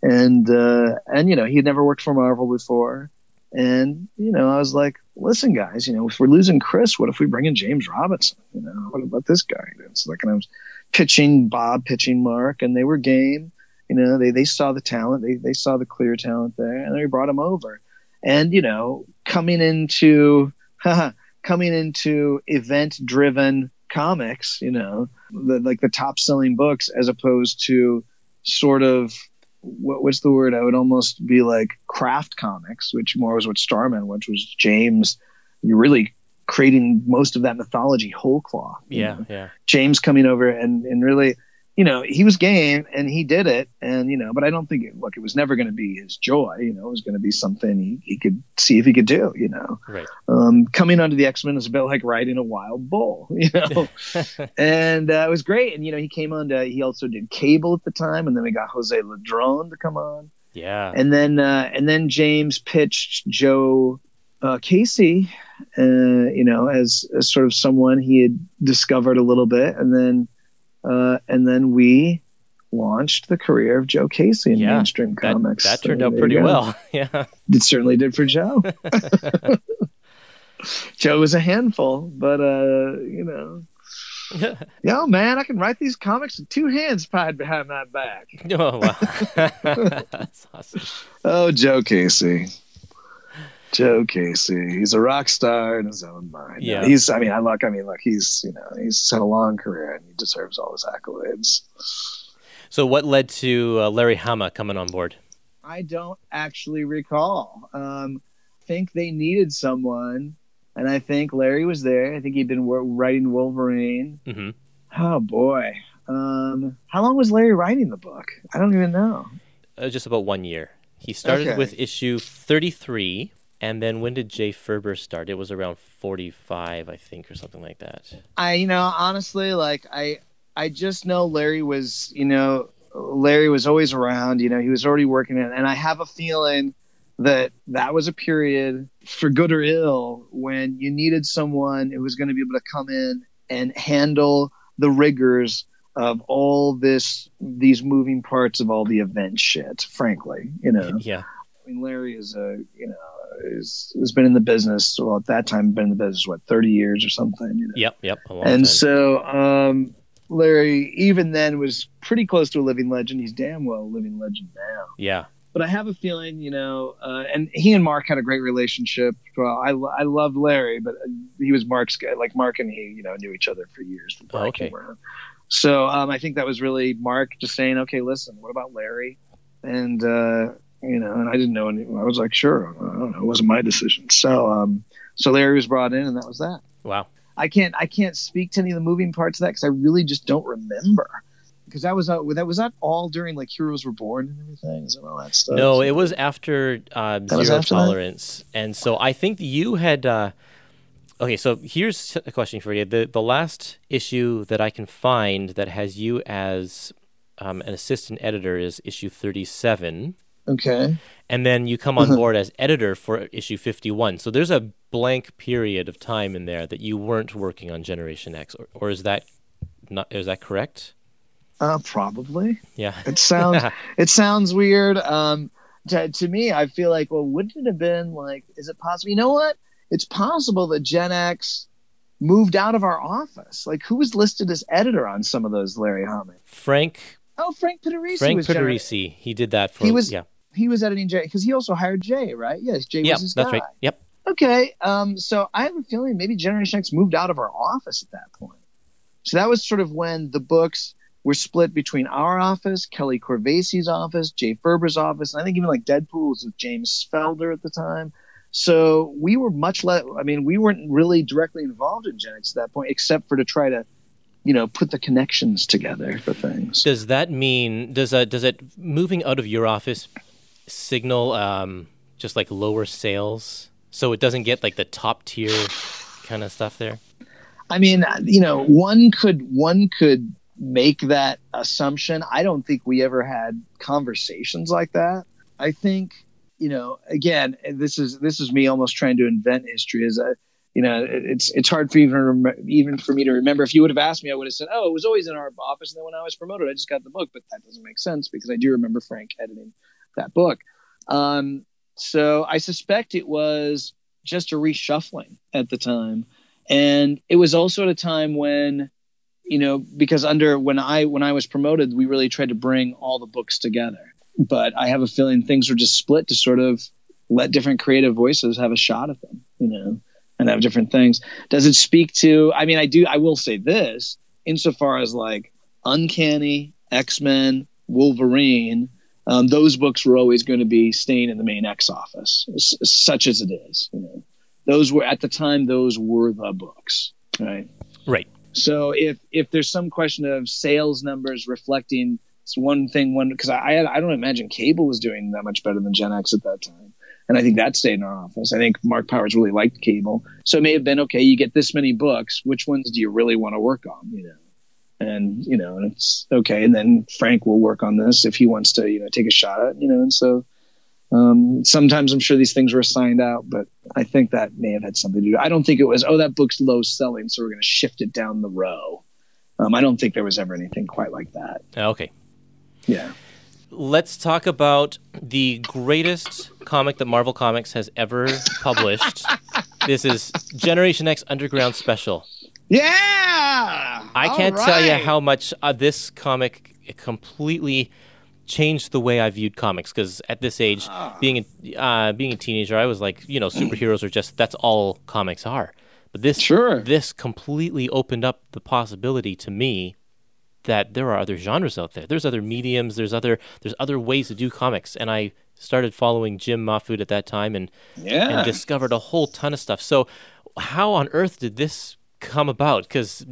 And uh, and you know, he had never worked for Marvel before. And you know, I was like, listen, guys, you know, if we're losing Chris, what if we bring in James Robinson? You know, what about this guy? It's like, and I was pitching Bob, pitching Mark, and they were game you know, they, they saw the talent, they, they saw the clear talent there, and they brought him over. And, you know, coming into, coming into event driven comics, you know, the, like the top selling books as opposed to sort of what, what's the word? I would almost be like craft comics, which more was what Starman, which was James. You're really creating most of that mythology whole cloth. Yeah, know? yeah. James coming over and, and really you know, he was game and he did it. And, you know, but I don't think it, look, it was never going to be his joy. You know, it was going to be something he, he could see if he could do, you know. Right. Um, coming onto the X Men is a bit like riding a wild bull, you know. and uh, it was great. And, you know, he came on to, he also did Cable at the time. And then we got Jose Ladrönn to come on. Yeah. And then, uh, and then James pitched Joe uh, Casey, uh, you know, as, as sort of someone he had discovered a little bit. And then, uh, and then we launched the career of Joe Casey in yeah, mainstream that, comics. That turned out pretty well. Yeah. It certainly did for Joe. Joe was a handful, but uh, you know, Yo, man, I can write these comics with two hands tied behind my back. oh, wow. That's awesome. Oh, Joe Casey. Joe Casey. He's a rock star in his own mind. Yeah. He's, I mean, I look, I mean, look, he's, you know, he's had a long career and he deserves all his accolades. So, what led to uh, Larry Hama coming on board? I don't actually recall. Um, I think they needed someone, and I think Larry was there. I think he'd been wo- writing Wolverine. hmm Oh boy, um, how long was Larry writing the book? I don't even know. Uh, just about one year. He started Okay. with issue 33, and then when did Jay Faerber start? It was around 45, I think, or something like that. I, you know, honestly, like I, I just know Larry was, you know, Larry was always around. You know, he was already working it, and I have a feeling that that was a period, for good or ill, when you needed someone who was going to be able to come in and handle the rigors of all this, these moving parts of all the event shit. Frankly, you know. Yeah. I mean, Larry is a you know is has been in the business. Well, at that time, been in the business what thirty years or something. You know? Yep. Yep. A long And time. so um, Larry, even then, was pretty close to a living legend. He's damn well a living legend now. yeah. But I have a feeling, you know, uh, and he and Mark had a great relationship. Well, I, I loved Larry, but he was Mark's guy. Like Mark and he, you know, knew each other for years Oh, okay. came around. So um, I think that was really Mark just saying, okay, listen, what about Larry? And uh, you know, and I didn't know any. I was like, sure, I don't know, it wasn't my decision. So um, so Larry was brought in, and that was that. Wow. I can't I can't speak to any of the moving parts of that because I really just don't remember. Because that was uh, that was that all during like Heroes Reborn and everything, and all that stuff? No, it was after uh, was Zero after that? Tolerance. And so I think you had. Uh, okay, so here's a question for you. The, the last issue that I can find that has you as um, an assistant editor is issue 37. Okay. And then you come on board as editor for issue 51. So there's a blank period of time in there that you weren't working on Generation X. Or, or is that not, is that correct? Uh, probably. Yeah. It sounds it sounds weird. Um, to, to me, I feel like, well, wouldn't it have been like? Is it possible? You know what? It's possible that Gen X moved out of our office. Like, who was listed as editor on some of those Larry Hama? Frank Oh, Frank Pittarese. Frank Pittarese. He did that for He was- yeah. He was editing Jay because he also hired Jay, right? Yes, Jay Yeah, was his guy. that's guy. right. Yep. Okay. Um, so I have a feeling maybe Generation X moved out of our office at that point. So that was sort of when the books were split between our office, Kelly Corvese's office, Jay Faerber's office, and I think even like Deadpool was with James Felder at the time. So we were much less. I mean, we weren't really directly involved in Gen X at that point, except for to try to, you know, put the connections together for things. Does that mean does uh, does it moving out of your office signal um, just like lower sales, so it doesn't get like the top tier kind of stuff there? I mean, you know, one could one could make that assumption. I don't think we ever had conversations like that. I think, you know, again, this is this is me almost trying to invent history. As a, you know, it- it's it's hard for even even for me to remember. If you would have asked me, I would have said, "Oh, it was always in our office." And then when I was promoted, I just got the book. But that doesn't make sense because I do remember Frank editing that book. Um, so I suspect it was just a reshuffling at the time and it was also at a time when you know because under when i when i was promoted we really tried to bring all the books together but i have a feeling things were just split to sort of let different creative voices have a shot at them you know and have different things. Does it speak to i mean i do i will say this insofar as like uncanny x-men wolverine um, those books were always going to be staying in the main x office s- such as it is you know. Those were at the time those were the books right? Right. so if if there's some question of sales numbers reflecting it's one thing one because I I don't imagine cable was doing that much better than Gen X at that time, and I think that stayed in our office. I think Mark Powers really liked cable, so it may have been okay. You get this many books, which ones do you really want to work on? You know, and you know, and it's okay. And then Frank will work on this if he wants to, you know, take a shot at, you know, and so. Um, sometimes I'm sure these things were assigned out, but I think that may have had something to do. I don't think it was, oh, that book's low selling, so we're going to shift it down the row. Um, I don't think there was ever anything quite like that. Okay. Yeah. Let's talk about the greatest comic that Marvel Comics has ever published. this is Generation X Underground Special. Yeah. I can't tell you how much uh, this comic completely changed the way I viewed comics because at this age, ah. being a, uh, being a teenager, I was like, you know, superheroes are just that's all comics are. But this sure. this completely opened up the possibility to me that there are other genres out there. There's other mediums. There's other there's other ways to do comics, and I started following Jim Mahfood at that time and yeah. and discovered a whole ton of stuff. So, how on earth did this come about? Because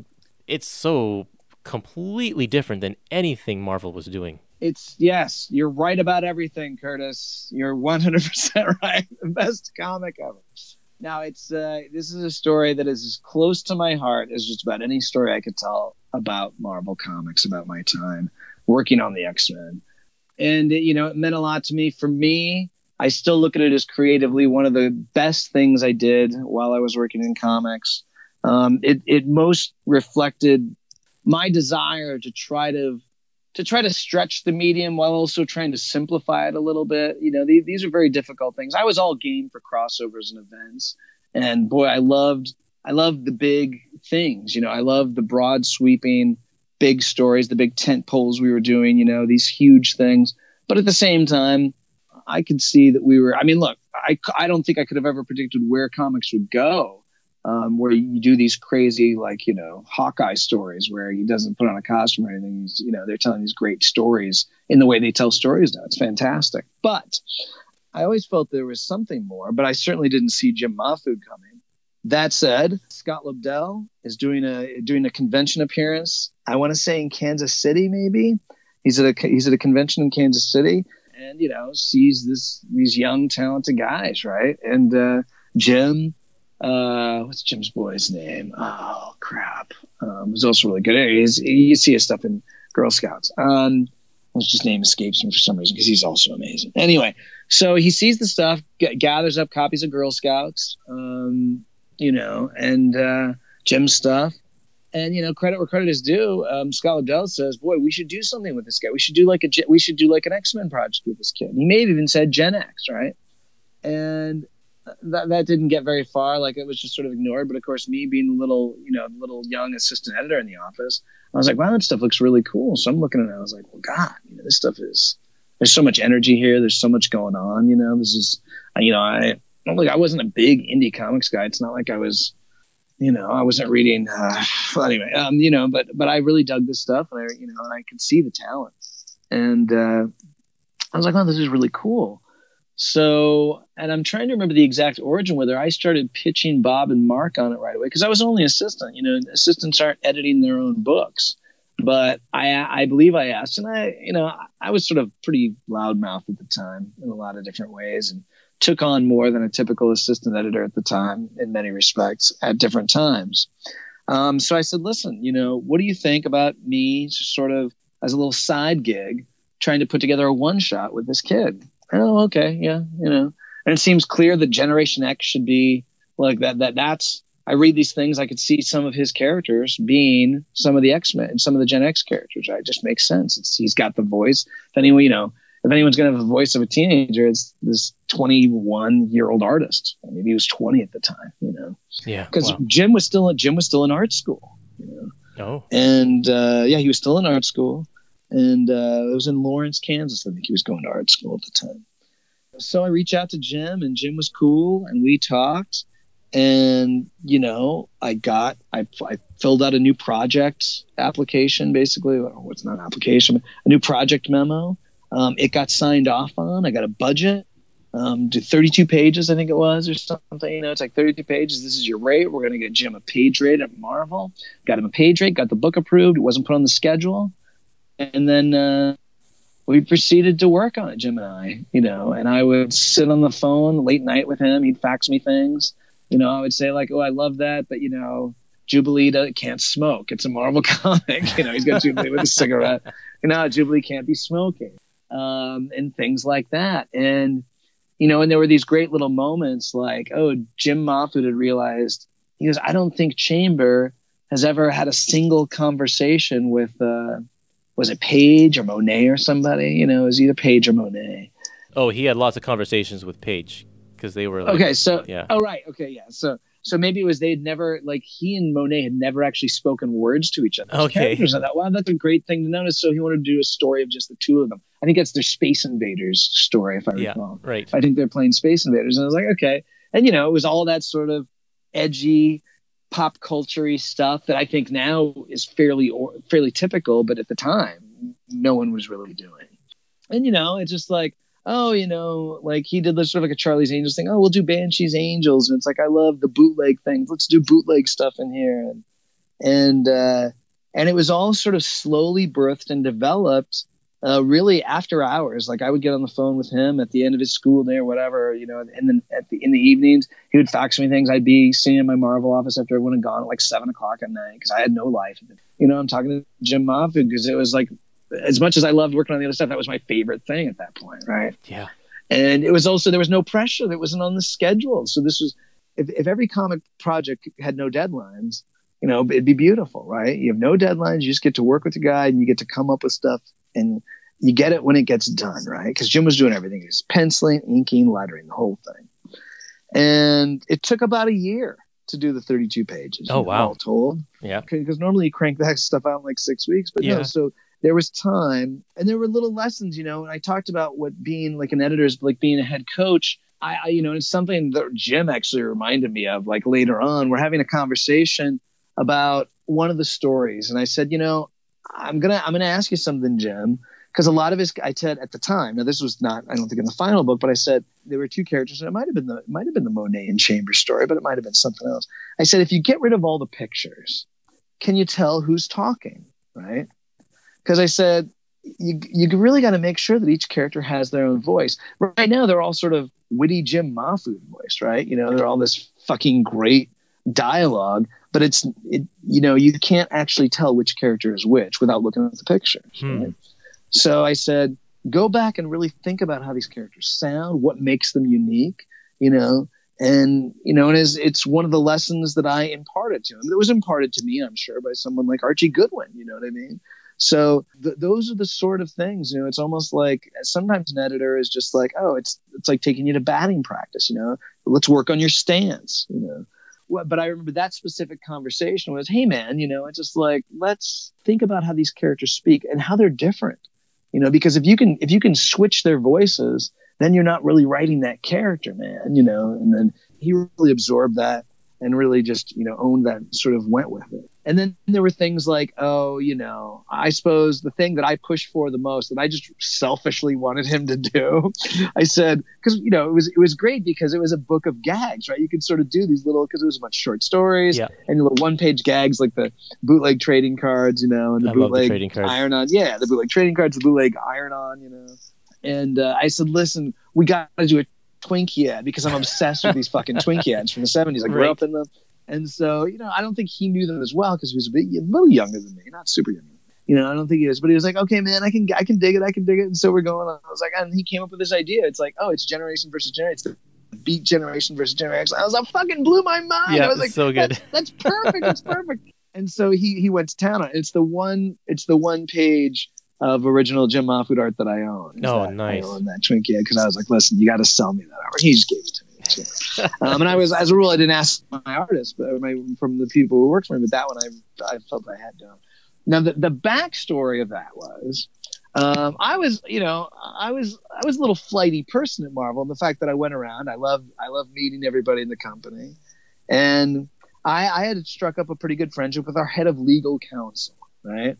it's so completely different than anything Marvel was doing. It's yes, you're right about everything, Curtis. You're 100% right. The best comic ever. Now it's uh, this is a story that is as close to my heart as just about any story I could tell about Marvel Comics about my time working on the X Men, and you know it meant a lot to me. For me, I still look at it as creatively one of the best things I did while I was working in comics. Um, it it most reflected my desire to try to to try to stretch the medium while also trying to simplify it a little bit. You know, these, these are very difficult things. I was all game for crossovers and events, and boy, I loved I love the big things. You know, I love the broad sweeping big stories, the big tent poles we were doing. You know, these huge things. But at the same time, I could see that we were. I mean, look, I I don't think I could have ever predicted where comics would go um, where you do these crazy, like, you know, Hawkeye stories where he doesn't put on a costume or anything. He's, you know, they're telling these great stories in the way they tell stories now. It's fantastic. But I always felt there was something more, but I certainly didn't see Jim Mahfood coming. That said, Scott Lobdell is doing a doing a convention appearance. I want to say in Kansas City, maybe. He's at a he's at a convention in Kansas City, and you know sees this these young talented guys, right? And uh, Jim uh, what's Jim's boy's name? Oh crap! Um, he's also really good. He's, you see his stuff in Girl Scouts. Um, his just name escapes me for some reason because he's also amazing. Anyway, so he sees the stuff, g- gathers up copies of Girl Scouts, um, you know, and uh, Jim's stuff. And you know, credit where credit is due. Um, Scott Lobdell says, "Boy, we should do something with this guy. We should do like a we should do like an X Men project with this kid." He may have even said Gen X, right? And that that didn't get very far. Like it was just sort of ignored. But of course, me being a little, you know, little young assistant editor in the office, I was like, wow, that stuff looks really cool. So I'm looking at it. I was like, well, God, you know, this stuff is. There's so much energy here. There's so much going on. You know, this is, you know, I like I wasn't a big indie comics guy. It's not like I was, you know, I wasn't reading. Uh, well, anyway, um, you know, but but I really dug this stuff, and I, you know, and I could see the talent, and uh, I was like, oh, this is really cool. So, and I'm trying to remember the exact origin whether I started pitching Bob and Mark on it right away because I was only assistant. You know, assistants aren't editing their own books, but I I believe I asked, and I you know I was sort of pretty loudmouth at the time in a lot of different ways, and took on more than a typical assistant editor at the time in many respects at different times. Um, so I said, listen, you know, what do you think about me sort of as a little side gig trying to put together a one shot with this kid? oh, okay, yeah, you know. And it seems clear that Generation X should be like that. That that's. I read these things. I could see some of his characters being some of the X Men, and some of the Gen X characters. Right? It just makes sense. It's, he's got the voice. If anyone, you know, if anyone's going to have the voice of a teenager, it's this 21 year old artist. Maybe he was 20 at the time. You know. Yeah. Because wow. Jim was still Jim was still in art school. You know. Oh. And uh, yeah, he was still in art school and uh, it was in Lawrence, Kansas. I think he was going to art school at the time. So I reached out to Jim, and Jim was cool, and we talked. And you know, I got I, I filled out a new project application, basically. What's not an application, a new project memo. Um, it got signed off on. I got a budget. Um, do 32 pages, I think it was, or something. You know, it's like 32 pages. This is your rate. We're going to get Jim a page rate at Marvel. Got him a page rate. Got the book approved. It wasn't put on the schedule and then uh, we proceeded to work on it, Jim and I. You know, and I would sit on the phone late night with him. He'd fax me things. You know, I would say like, "Oh, I love that," but you know, Jubilee can't smoke. It's a Marvel comic. You know, he's got Jubilee with a cigarette. You know, Jubilee can't be smoking, um, and things like that. And you know, and there were these great little moments like, oh, Jim Mahfood had realized he goes, I don't think Chamber has ever had a single conversation with uh, was it Page or Monet or somebody? You know, it was either Page or Monet. Oh, he had lots of conversations with Page because they were like, okay. So, yeah. Oh, right. Okay, yeah. So, So maybe it was they had never like he and Monet had never actually spoken words to each other. Okay. characters. I thought, wow, that's a great thing to notice. So he wanted to do a story of just the two of them. I think that's their Space Invaders story, if I Yeah. recall. Right. I think they're playing Space Invaders, and I was like, okay. And you know, it was all that sort of edgy, pop culture stuff that I think now is fairly or, fairly typical, but at the time, no one was really doing. And you know, it's just like, oh, you know, like he did this sort of like a Charlie's Angels thing. Oh, we'll do Banshees Angels, and it's like I love the bootleg things. Let's do bootleg stuff in here, and and uh, and it was all sort of slowly birthed and developed uh, really after hours. Like I would get on the phone with him at the end of his school day or whatever, you know, and then at the in the evenings he would fax me things. I'd be sitting in my Marvel office after everyone had gone at like seven o'clock at night because I had no life. You know, I'm talking to Jim Mahfood because it was like as much as I loved working on the other stuff, that was my favorite thing at that point, right? Yeah. and it was also there was no pressure that wasn't on the schedule so this was if, if every comic project had no deadlines you know it'd be beautiful right you have no deadlines you just get to work with the guy and you get to come up with stuff and you get it when it gets done right because jim was doing everything he was penciling inking lettering the whole thing and it took about a year to do the 32 pages Oh, wow. all told Yeah. because normally you crank that stuff out in like six weeks but Yeah. no so there was time and there were little lessons you know and i talked about what being like an editor is like being a head coach I, I you know it's something that jim actually reminded me of like later on we're having a conversation about one of the stories and i said you know i'm gonna i'm gonna ask you something jim because a lot of his i said at the time now this was not i don't think in the final book but i said there were two characters and it might have been the might have been the monet and chambers story but it might have been something else i said if you get rid of all the pictures can you tell who's talking right because I said you you really got to make sure that each character has their own voice. Right now, they're all sort of witty Jim Mahfood voice, right? You know, they're all this fucking great dialogue, but it's it, you know you can't actually tell which character is which without looking at the pictures. Hmm. Right? So I said, go back and really think about how these characters sound, what makes them unique, you know. And you know, and it's, it's one of the lessons that I imparted to him. It was imparted to me, I'm sure, by someone like Archie Goodwin. You know what I mean? So th- those are the sort of things, you know. It's almost like sometimes an editor is just like, oh, it's it's like taking you to batting practice, you know. Let's work on your stance, you know. But I remember that specific conversation was, hey man, you know, it's just like let's think about how these characters speak and how they're different, you know, because if you can if you can switch their voices, then you're not really writing that character, man, you know. And then he really absorbed that and really just you know owned that sort of went with it and then there were things like oh you know i suppose the thing that i pushed for the most that i just selfishly wanted him to do i said because you know it was it was great because it was a book of gags right you could sort of do these little because it was a bunch of short stories Yeah. and little one page gags like the bootleg trading cards you know and the I the bootleg cards. iron on yeah the bootleg trading cards the bootleg iron on you know and uh, i said listen we got to do a Twinkie ad because I'm obsessed with these fucking Twinkie ads from the 70s. I grew Right. up in them. And so, you know, I don't think he knew them as well because he was a, bit, a little younger than me, not super young. You know, I don't think he is, but he was like, okay, man, I can, I can dig it, I can dig it. And so we're going on. I was like, and he came up with this idea. It's like, oh, it's generation versus generation. It's the beat generation versus generation. I was like, fucking blew my mind. Yeah, I was like, so good. That's, that's perfect. That's perfect. And so he he went to town on it. It's the one. It's the one page of original Jim Mahfood art that I own. Oh, that nice. I own that Twinkie because I was like, listen, you got to sell me that art. He just gave it to me. too. um, and I was, as a rule, I didn't ask my artists, but my, from the people who worked for me. But that one, I I felt I had to. Now the the backstory of that was. Um, I was, you know, I was, I was a little flighty person at Marvel. And the fact that I went around, I love, I love meeting everybody in the company, and I, I had struck up a pretty good friendship with our head of legal counsel, right?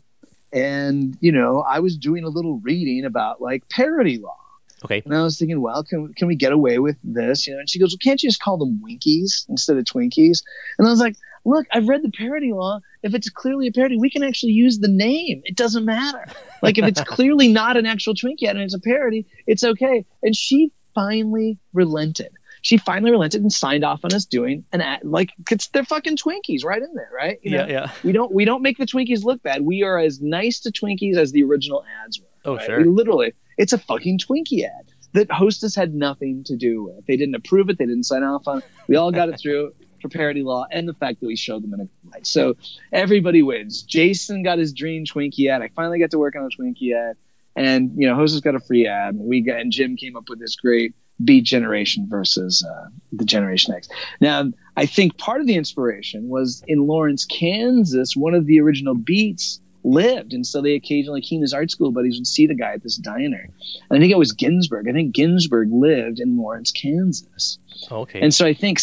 And you know, I was doing a little reading about like parody law, Okay. and I was thinking, well, can can we get away with this? You know, and she goes, well, can't you just call them Winkies instead of Twinkies? And I was like, look, I've read the parody law. If it's clearly a parody, we can actually use the name. It doesn't matter. Like if it's clearly not an actual Twinkie ad and it's a parody, it's okay. And she finally relented. She finally relented and signed off on us doing an ad. Like it's they're fucking Twinkies right in there, right? You know? Yeah, yeah. We don't we don't make the Twinkies look bad. We are as nice to Twinkies as the original ads were. Oh, right? sure. We literally, it's a fucking Twinkie ad that Hostess had nothing to do with. They didn't approve it. They didn't sign off on it. We all got it through for parody law and the fact that we showed them in a light. So everybody wins. Jason got his dream Twinkie ad. I finally got to work on a Twinkie ad, and you know, Hostess got a free ad. We got and Jim came up with this great Beat Generation versus uh, the Generation X. Now, I think part of the inspiration was in Lawrence, Kansas. One of the original Beats lived, and so they occasionally came his art school buddies would see the guy at this diner. And I think it was Ginsberg. I think Ginsberg lived in Lawrence, Kansas. Okay. And so I think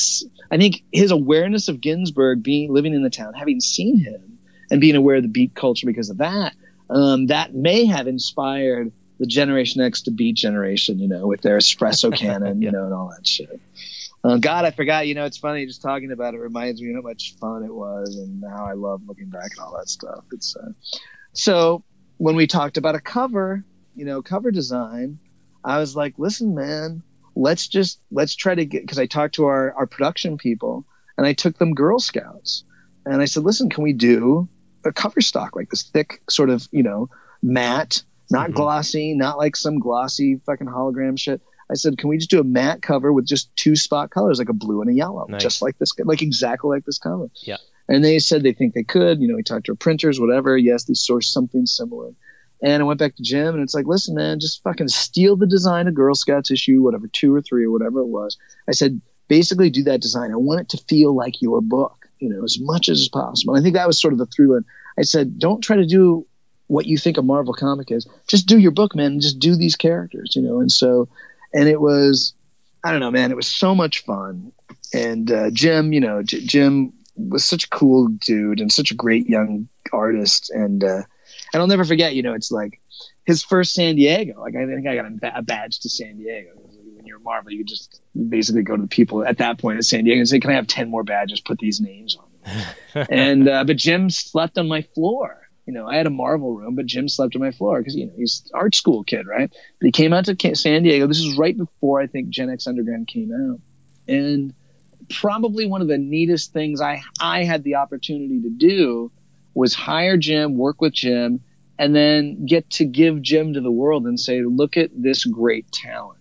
I think his awareness of Ginsberg being living in the town, having seen him, and being aware of the beat culture because of that, um, that may have inspired the Generation X to Beat Generation, you know, with their espresso cannon, yeah. you know, and all that shit. Uh, God, I forgot. You know, it's funny just talking about it reminds me how much fun it was and how I love looking back at all that stuff. It's uh, so when we talked about a cover, you know, cover design, I was like, listen, man, let's just let's try to get because I talked to our our production people and I took them Girl Scouts and I said, listen, can we do a cover stock like this thick sort of you know matte, not mm-hmm. glossy, not like some glossy fucking hologram shit I said, can we just do a matte cover with just two spot colors, like a blue and a yellow, nice. just like this, like exactly like this cover. Yeah. And they said they think they could. You know, we talked to our printers, whatever. Yes, they sourced something similar. And I went back to Jim, and it's like, listen, man, just fucking steal the design of Girl Scouts issue, whatever, two or three or whatever it was. I said, basically do that design. I want it to feel like your book, you know, as much as possible. And I think that was sort of the through line. I said, don't try to do what you think a Marvel comic is. Just do your book, man. Just do these characters, you know. And so and it was I don't know, man. It was so much fun. And uh, Jim, you know, J- Jim was such a cool dude and such a great young artist. And uh, and I'll never forget, you know, it's like his first San Diego. Like I think I got a, badge to San Diego. When you're Marvel, you just basically go to the people at that point at San Diego and say, "Can I have ten more badges? Put these names on." And uh, but Jim slept on my floor you know, I had a Marvel room, but Jim slept on my floor because you know he's art school kid, right? But he came out to San Diego. This is right before I think Gen X Underground came out, and probably one of the neatest things I I had the opportunity to do was hire Jim, work with Jim, and then get to give Jim to the world and say, look at this great talent.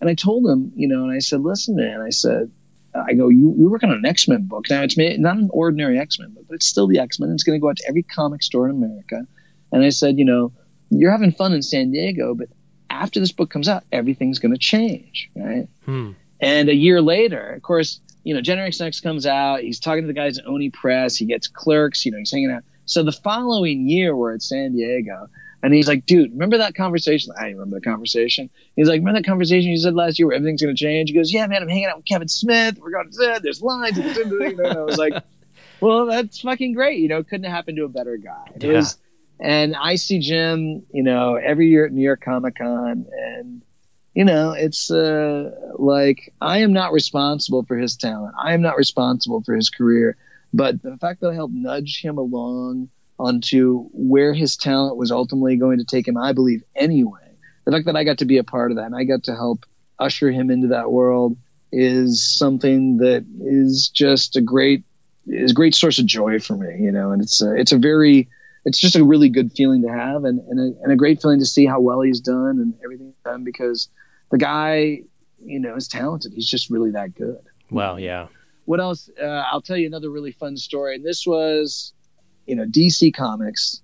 And I told him, you know, and I said, listen, man, I said, I go, you, you're working on an X Men book. Now, it's not an ordinary X Men book, but it's still the X Men. It's going to go out to every comic store in America. And I said, you know, you're having fun in San Diego, but after this book comes out, everything's going to change, right? Hmm. And a year later, of course, you know, Generation X comes out. He's talking to the guys at Oni Press. He gets clerks. You know, he's hanging out. So the following year, we're at San Diego, and he's like, dude, remember that conversation? I remember the conversation. He's like, remember that conversation you said last year where everything's going to change? He goes, yeah, man, I'm hanging out with Kevin Smith. We're going to, there's lines. And I was like, well, that's fucking great. You know, couldn't have happened to a better guy. It yeah. was, and I see Jim, you know, every year at New York Comic Con. And, you know, it's uh, like, I am not responsible for his talent. I am not responsible for his career. But the fact that I helped nudge him along, onto where his talent was ultimately going to take him, I believe, anyway. The fact that I got to be a part of that and I got to help usher him into that world is something that is just a great is a great source of joy for me, you know, and it's a, it's a very it's just a really good feeling to have and, and, a, and a great feeling to see how well he's done and everything he's done because the guy, you know, is talented. He's just really that good. Wow, yeah. What else? Uh, I'll tell you another really fun story. And this was you know, DC Comics.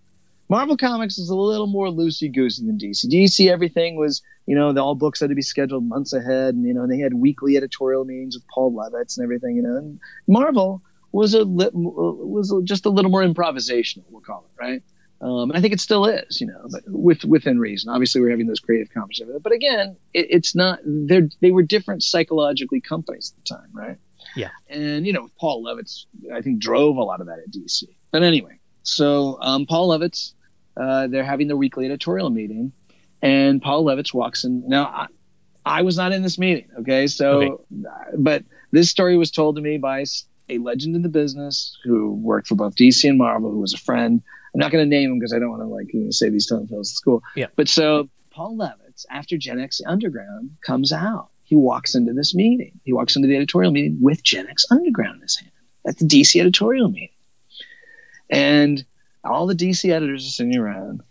Marvel Comics is a little more loosey goosey than DC. DC, everything was, you know, the, all books had to be scheduled months ahead, and you know, they had weekly editorial meetings with Paul Levitz and everything, you know. And Marvel was a li- was just a little more improvisational, we'll call it, right? Um, and I think it still is, you know, but with within reason. Obviously, we're having those creative conversations, but again, it, it's not. They they were different psychologically companies at the time, right? Yeah. And you know, Paul Levitz, I think, drove a lot of that at DC. But anyway, so um, Paul Levitz, uh, they're having their weekly editorial meeting, and Paul Levitz walks in. Now, I, I was not in this meeting, okay? So, okay. but this story was told to me by a legend in the business who worked for both DC and Marvel, who was a friend. I'm not going to name him because I don't want to like you know, say these telltales at school. Yeah. But so Paul Levitz, after Gen X Underground comes out, he walks into this meeting. He walks into the editorial meeting with Gen X Underground in his hand at the DC editorial meeting. And all the DC editors are sitting around,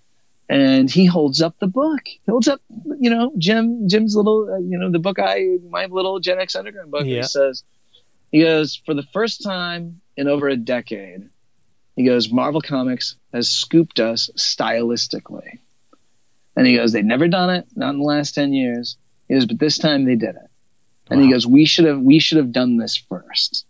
and he holds up the book. He holds up, you know, Jim Jim's little, uh, you know, the book I my little Gen X Underground book. Yeah. He says, he goes for the first time in over a decade. He goes, Marvel Comics has scooped us stylistically. And he goes, they've never done it, not in the last 10 years. He goes, but this time they did it. and he goes, "We should have we should have done this first.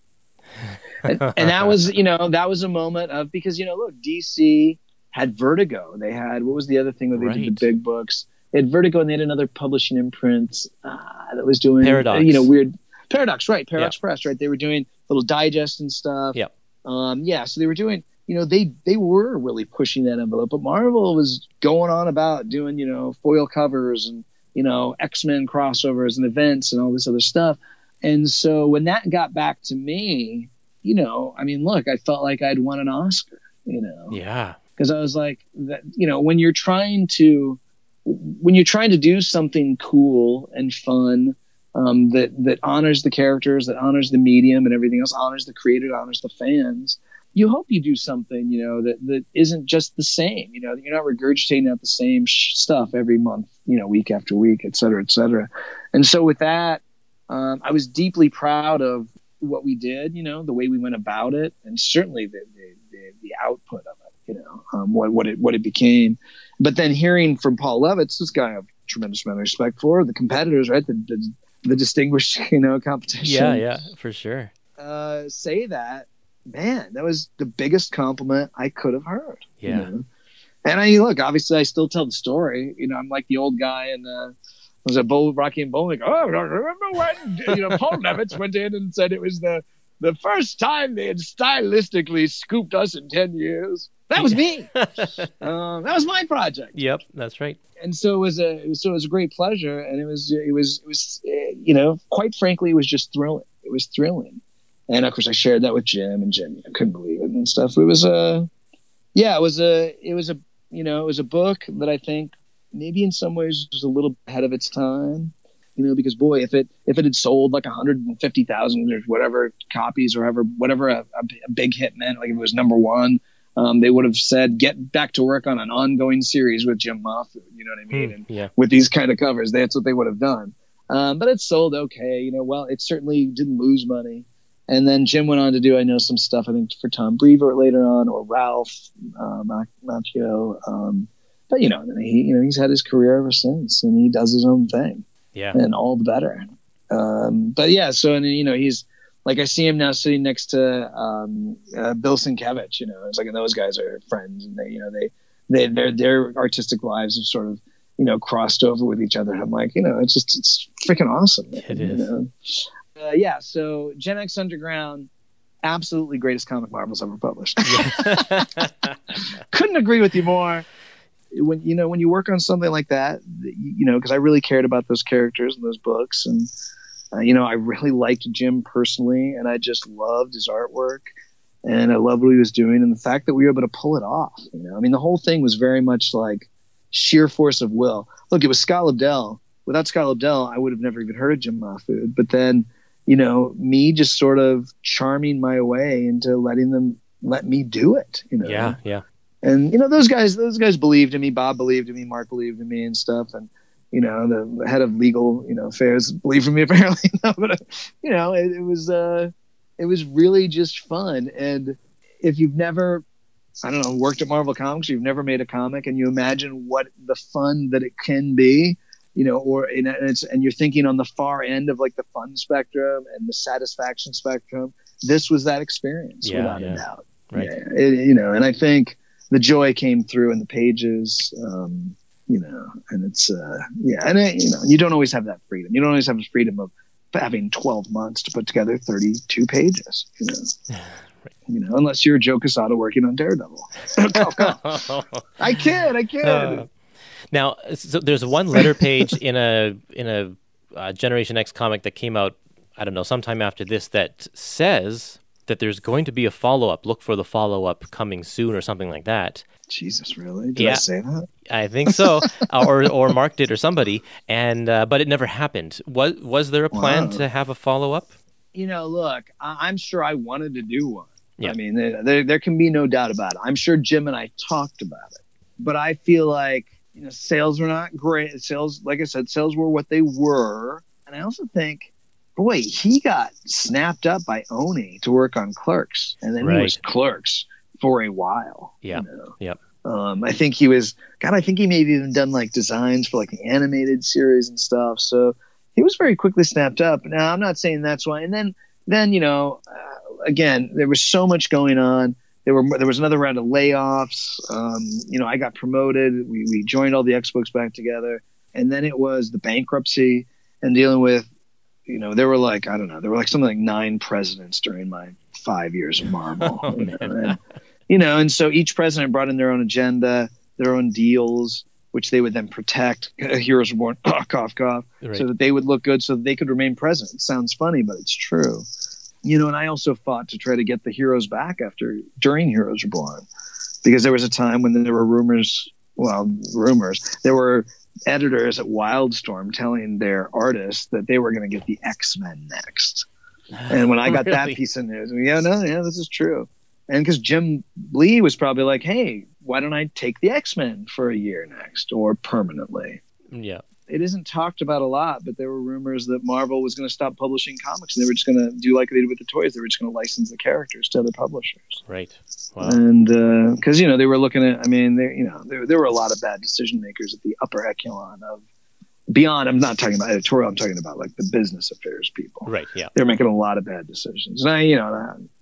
and, and that was you know that was a moment of because you know look DC had Vertigo. They had what was the other thing that they did the big books. They had Vertigo and they had another publishing imprint uh, that was doing Paradox. You know weird Paradox, right? Paradox Press, right? They were doing little digest and stuff. Yep. Um, yeah, so they were doing. You know, they they were really pushing that envelope, but Marvel was going on about doing you know foil covers and you know X Men crossovers and events and all this other stuff. And so when that got back to me, you know, I mean, look, I felt like I'd won an Oscar, you know, Yeah. because I was like, that, you know, when you're trying to, when you're trying to do something cool and fun, um, that that honors the characters, that honors the medium and everything else, honors the creator, honors the fans. You hope you do something, you know, that that isn't just the same. You know, that you're not regurgitating out the same sh- stuff every month, you know, week after week, et cetera, et cetera. And so with that, um, I was deeply proud of what we did, you know, the way we went about it, and certainly the the, the, the output of it, you know, um, what what it what it became. But then hearing from Paul Levitz, this guy I have tremendous amount of respect for, the competitors, right, the the, the distinguished, you know, competition. Yeah, yeah, for sure. Uh, say that, man, that was the biggest compliment I could have heard. you Yeah. know? And I look, obviously, I still tell the story. You know, I'm like the old guy in uh, was it Bull Rocky and Bull? Like, oh, I remember when you know Paul Levitz went in and said it was the the first time they had stylistically scooped us in ten years. That was me. um, that was my project Yep, that's right. and so it was a it was, so it was a great pleasure, and it was it was it was you know quite frankly it was just thrilling. It was thrilling, and of course I shared that with Jim, and Jim I couldn't believe it and stuff. It was a yeah, it was a it was a you know it was a book that I think maybe in some ways was a little ahead of its time. You know, because boy, if it if it had sold like 150,000 or whatever copies or whatever whatever a, a, a big hit meant, like if it was number one, um, they would have said, "Get back to work on an ongoing series with Jim Mahfood." You know what I mean? And Hmm, yeah. with these kind of covers, that's what they would have done. Um, but it sold okay. You know, well, it certainly didn't lose money. And then Jim went on to do, I know, some stuff I think for Tom Brevoort later on, or Ralph uh, Mac- Macchio. Um, but you know, he you know he's had his career ever since, and he does his own thing Yeah. and all the better. Um, but yeah, so and you know he's like I see him now sitting next to um, uh, Bill Sienkiewicz. You know, it's like and those guys are friends, and they you know they they their their artistic lives have sort of you know crossed over with each other. And I'm like, you know, it's just it's freaking awesome. man, It you is. know? Uh, yeah. So Gen X Underground, absolutely greatest comic Marvel's ever published. couldn't agree with you more. When you know when you work on something like that, you know, because I really cared about those characters and those books, and uh, you know, I really liked Jim personally, and I just loved his artwork, and I loved what he was doing, and the fact that we were able to pull it off. You know, I mean, the whole thing was very much like sheer force of will. Look, it was Scott Lobdell. Without Scott Lobdell, I would have never even heard of Jim Mahfood. But then, you know, me just sort of charming my way into letting them let me do it. You know, yeah, yeah. and you know those guys those guys believed in me. Bob believed in me. Mark believed in me and stuff. And you know the, head of legal you know affairs believed in me apparently. No, but you know it, it was uh it was really just fun. And if you've never i don't know worked at marvel comics you've never made a comic and you imagine what the fun that it can be you know or and it's and you're thinking on the far end of like the fun spectrum and the satisfaction spectrum this was that experience Yeah, without yeah. a doubt Right. yeah, it, you know, and I think the joy came through in the pages, um, you know, and it's, uh, yeah, and it, you know, you don't always have that freedom. You don't always have the freedom of having 12 months to put together 32 pages, you know, you know, unless you're Joe Quesada working on Daredevil. I kid, I kid. Uh, now, so there's one letter page in a in a uh, Generation X comic that came out. I don't know, sometime after this that says that there's going to be a follow up. Look for the follow up coming soon, or something like that. Jesus, really? Did Yeah. I say that? I think so, uh, or or Mark did, or somebody, and uh, but it never happened. Was was there a plan Wow. to have a follow up? you know, look, I- I'm sure I wanted to do one. Yeah. I mean, there, there, there can be no doubt about it. I'm sure Jim and I talked about it, but I feel like you know, sales were not great. Sales, like I said, sales were what they were, and I also think, boy, he got snapped up by Oni to work on Clerks, and then he was Clerks for a while. Yeah. You know? Yep. Um, I think he was God. I think he maybe even done like designs for like the animated series and stuff. So he was very quickly snapped up. Now I'm not saying that's why. And then then you know, uh, again, there was so much going on. There were there was another round of layoffs. Um, you know, I got promoted. We we joined all the X books back together, and then it was the bankruptcy and dealing with. You know, there were like I don't know, there were like something like nine presidents during my five years of Marvel. Oh, you, know, and, you know, and so each president brought in their own agenda, their own deals, which they would then protect. Heroes Reborn, cough, cough, Right. so that they would look good, so that they could remain president. It sounds funny, but it's true. You know, and I also fought to try to get the heroes back after during Heroes Reborn, because there was a time when there were rumors. Well, rumors. There were editors at Wildstorm telling their artists that they were going to get the X Men next. And when I oh, got that piece of news, yeah, no, yeah, this is true. And because Jim Lee was probably like, hey, why don't I take the X Men for a year next or permanently? Yeah. It isn't talked about a lot, but there were rumors that Marvel was going to stop publishing comics and they were just going to do like they did with the toys. They were just going to license the characters to other publishers. Right. Wow. And uh, because, you know, they were looking at, I mean, there, you know, there, there were a lot of bad decision makers at the upper echelon of beyond. I'm not talking about editorial, I'm talking about like the business affairs people Right. Yeah. they're making a lot of bad decisions. And I, you know,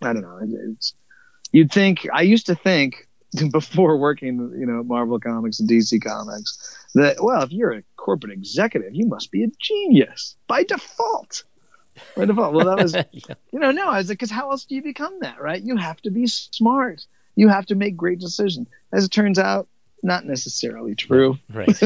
I, I don't know. It- It's you'd think I used to think before working, you know, at Marvel Comics and DC Comics that well, if you're a corporate executive, you must be a genius by default. By default. Well, that was yeah. you know, no, I was like, because how else do you become that, right? You have to be smart. You have to make great decisions. As it turns out, not necessarily true. Right.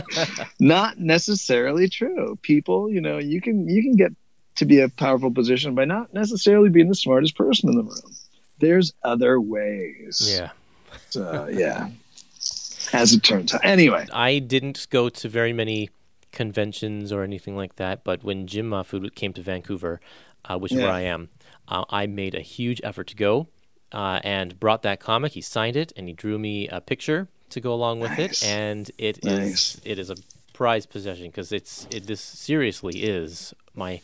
Not necessarily true. People, you know, you can you can get to be a powerful position by not necessarily being the smartest person in the room. There's other ways. yeah. Uh, yeah. As it turns out. Anyway, I didn't go to very many conventions or anything like that, but when Jim Mahfood came to Vancouver, uh, which is where I am, uh, I made a huge effort to go uh, and brought that comic. He signed it and he drew me a picture to go along with Nice. it, and it is Nice. it is a prized possession because it's it this seriously is my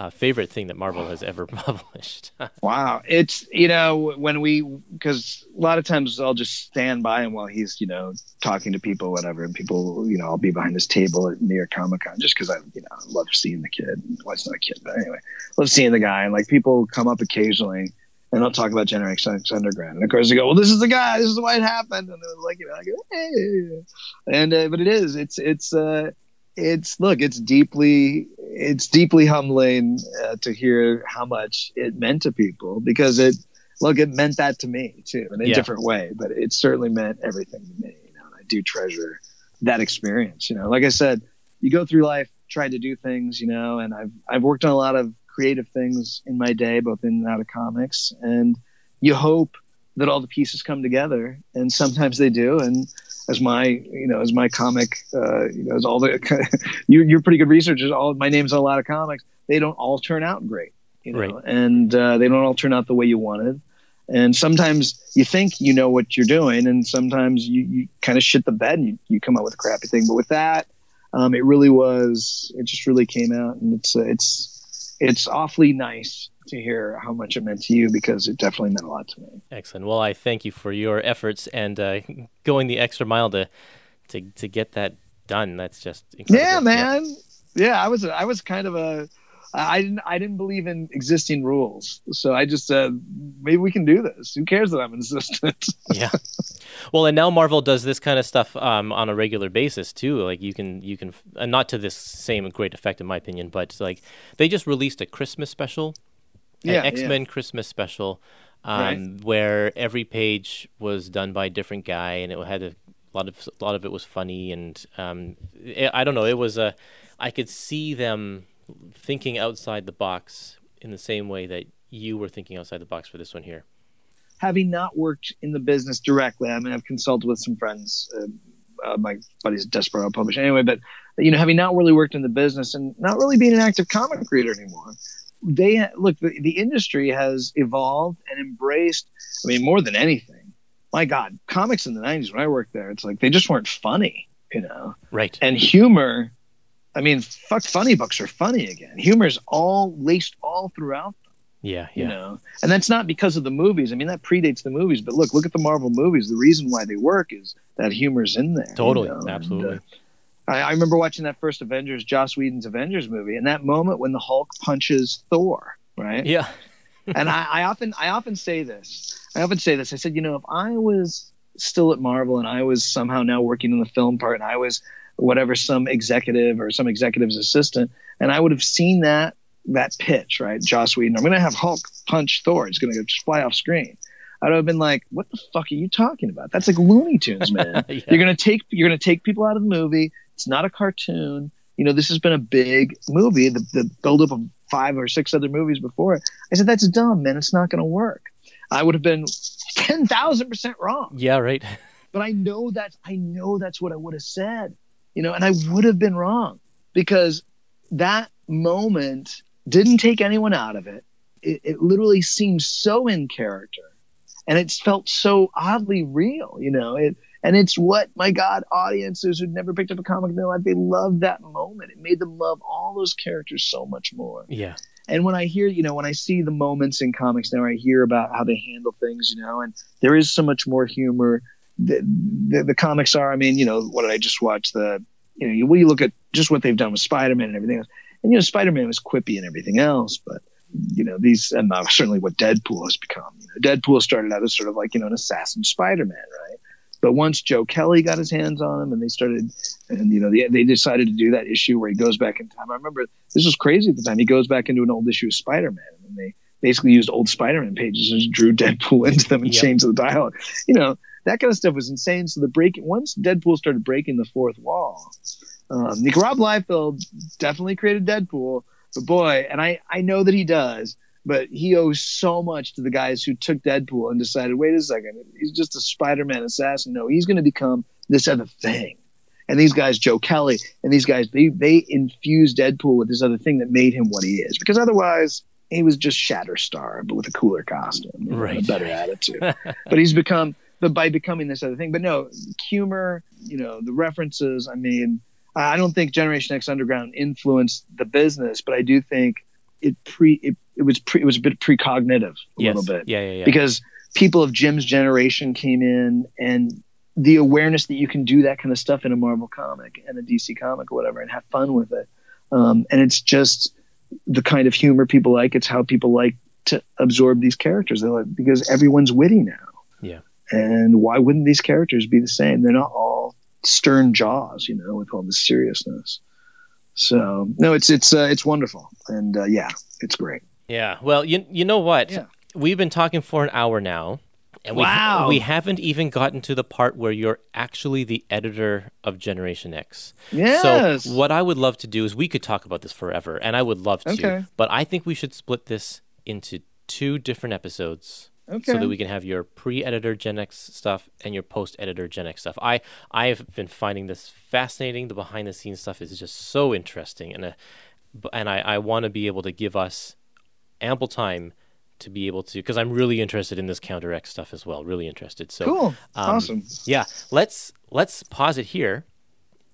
uh, favorite thing that Marvel has ever published. Wow, it's you know when we because a lot of times I'll just stand by him while he's you know talking to people, whatever, and people you know I'll be behind his table at New York Comic Con just because I you know love seeing the kid. Well, it's not a kid, but anyway, love seeing the guy, and like people come up occasionally. And I'll talk about Generation X Underground, and of course they go, "Well, this is the guy. This is why it happened." And they're like, you know, go, "Hey," and uh, but it is, it's, it's, uh, it's look it's deeply it's deeply humbling uh, to hear how much it meant to people because it look it meant that to me too in a Yeah. different way but it certainly meant everything to me you know and i do treasure that experience you know like i said you go through life trying to do things you know and i've i've worked on a lot of creative things in my day both in and out of comics and you hope that all the pieces come together and sometimes they do and as my you know as my comic uh, you know as all the you, you're pretty good researchers. All my name's on a lot of comics. They don't all turn out great you know Right. and uh, they don't all turn out the way you wanted. And sometimes you think you know what you're doing and sometimes you, you kind of shit the bed and you, you come up with a crappy thing. But with that um, it really was it just really came out and it's uh, it's it's awfully nice to hear how much it meant to you because it definitely meant a lot to me Excellent. Well, I thank you for your efforts and uh, going the extra mile to to to get that done. That's just incredible. Yeah, man. Yeah, I was I was kind of a I didn't I didn't believe in existing rules, so I just said maybe we can do this. Who cares that I'm an assistant? yeah. Well, and now Marvel does this kind of stuff um, on a regular basis too. Like you can you can uh, not to this same great effect in my opinion, but like they just released a Christmas special, Yeah, X Men Christmas special, um, Right. where every page was done by a different guy, and it had a lot of a lot of it was funny, and um, I I don't know, it was a I could see them thinking outside the box in the same way that you were thinking outside the box for this one here. Having not worked in the business directly, I mean, I've consulted with some friends. Uh, uh, my buddy's Desperado Publish anyway, but you know, having not really worked in the business and not really being an active comic reader anymore, they look the, the industry has evolved and embraced. I mean, more than anything, my God, comics in the '90s when I worked there, it's like they just weren't funny, you know. Right. and humor i mean fuck funny books are funny again humor's all laced all throughout Yeah. you Yeah. know and that's not because of the movies i mean that predates the movies but look look at the marvel movies the reason why they work is that humor's in there you Totally. know, and, Absolutely. uh, I, I remember watching that first Avengers, Joss Whedon's Avengers movie, and that moment when the Hulk punches Thor, right? Yeah. and I, I often I often say this. I often say this. I said, you know, if I was still at Marvel and I was somehow now working in the film part and I was whatever some executive or some executive's assistant, and I would have seen that that pitch, right? Joss Whedon, I'm going to have Hulk punch Thor. He's going to just fly off screen. I'd have been like, "What the fuck are you talking about? That's like Looney Tunes, man. Yeah. You're gonna take you're gonna take people out of the movie. It's not a cartoon. You know, this has been a big movie. The the buildup of five or six other movies before it. I said that's dumb, man. It's not gonna work. I would have been ten thousand percent wrong, Yeah, right. but I know that's I know that's what I would have said. You know, and I would have been wrong because that moment didn't take anyone out of it. It, it literally seemed so in character and it's felt so oddly real, you know. It and it's what my God audiences who'd never picked up a comic in their life they loved that moment. It made them love all those characters so much more. Yeah. And when I hear, you know, when I see the moments in comics now, I hear about how they handle things, you know, and there is so much more humor. The, the, the comics are, I mean, you know, what did I just watch? The, you know, you, when you look at just what they've done with Spider-Man and everything else, and you know, Spider-Man was quippy and everything else, but you know, these, and uh, certainly what Deadpool has become. You know, Deadpool started out as sort of like, you know, an assassin Spider-Man, right? But once Joe Kelly got his hands on him and they started, and, you know, they, they decided to do that issue where he goes back in time. I remember this was crazy at the time. He goes back into an old issue of Spider-Man and they basically used old Spider-Man pages and drew Deadpool into them and Yep. changed the dialogue. You know, that kind of stuff was insane. So the breaking, once Deadpool started breaking the fourth wall, um, Nick Rob Liefeld definitely created Deadpool, but boy, and I, I know that he does, but he owes so much to the guys who took Deadpool and decided, wait a second, he's just a Spider-Man assassin. No, he's going to become this other thing. And these guys, Joe Kelly, and these guys, they they infused Deadpool with this other thing that made him what he is. Because otherwise, he was just Shatterstar, but with a cooler costume, Right. a better attitude. but he's become, but by becoming this other thing. But no, humor, you know, the references. I mean, I don't think Generation X Underground influenced the business, but I do think it pre it, it was pre it was a bit precognitive a yes. little bit Yeah, yeah, yeah. because people of Jim's generation came in and the awareness that you can do that kind of stuff in a Marvel comic and a DC comic or whatever and have fun with it. Um, and it's just the kind of humor people like. It's how people like to absorb these characters. They're like, because everyone's witty now. Yeah. And why wouldn't these characters be the same? They're not all stern jaws, you know, with all the seriousness. So no, it's it's uh, it's wonderful, and uh, yeah, it's great. Yeah. Well, you you know what? Yeah. We've been talking for an hour now, and we Wow. we haven't even gotten to the part where you're actually the editor of Generation X. Yes. So what I would love to do is we could talk about this forever, and I would love to. Okay. But I think we should split this into two different episodes. Okay. So that we can have your pre-editor Gen X stuff and your post-editor Gen X stuff. I I have been finding this fascinating. The behind-the-scenes stuff is just so interesting, and uh, b- and I, I want to be able to give us ample time to be able to because I'm really interested in this Counter X stuff as well. Really interested. So cool, um, awesome. yeah, let's let's pause it here,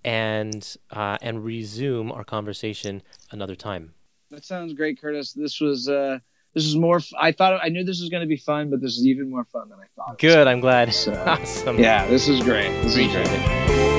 and uh, and resume our conversation another time. That sounds great, Curtis. This was uh, this was more. F- I thought I knew this was going to be fun, but this is even more fun than I thought. Good. I'm glad. So, awesome. Yeah, this is great. This is great. it.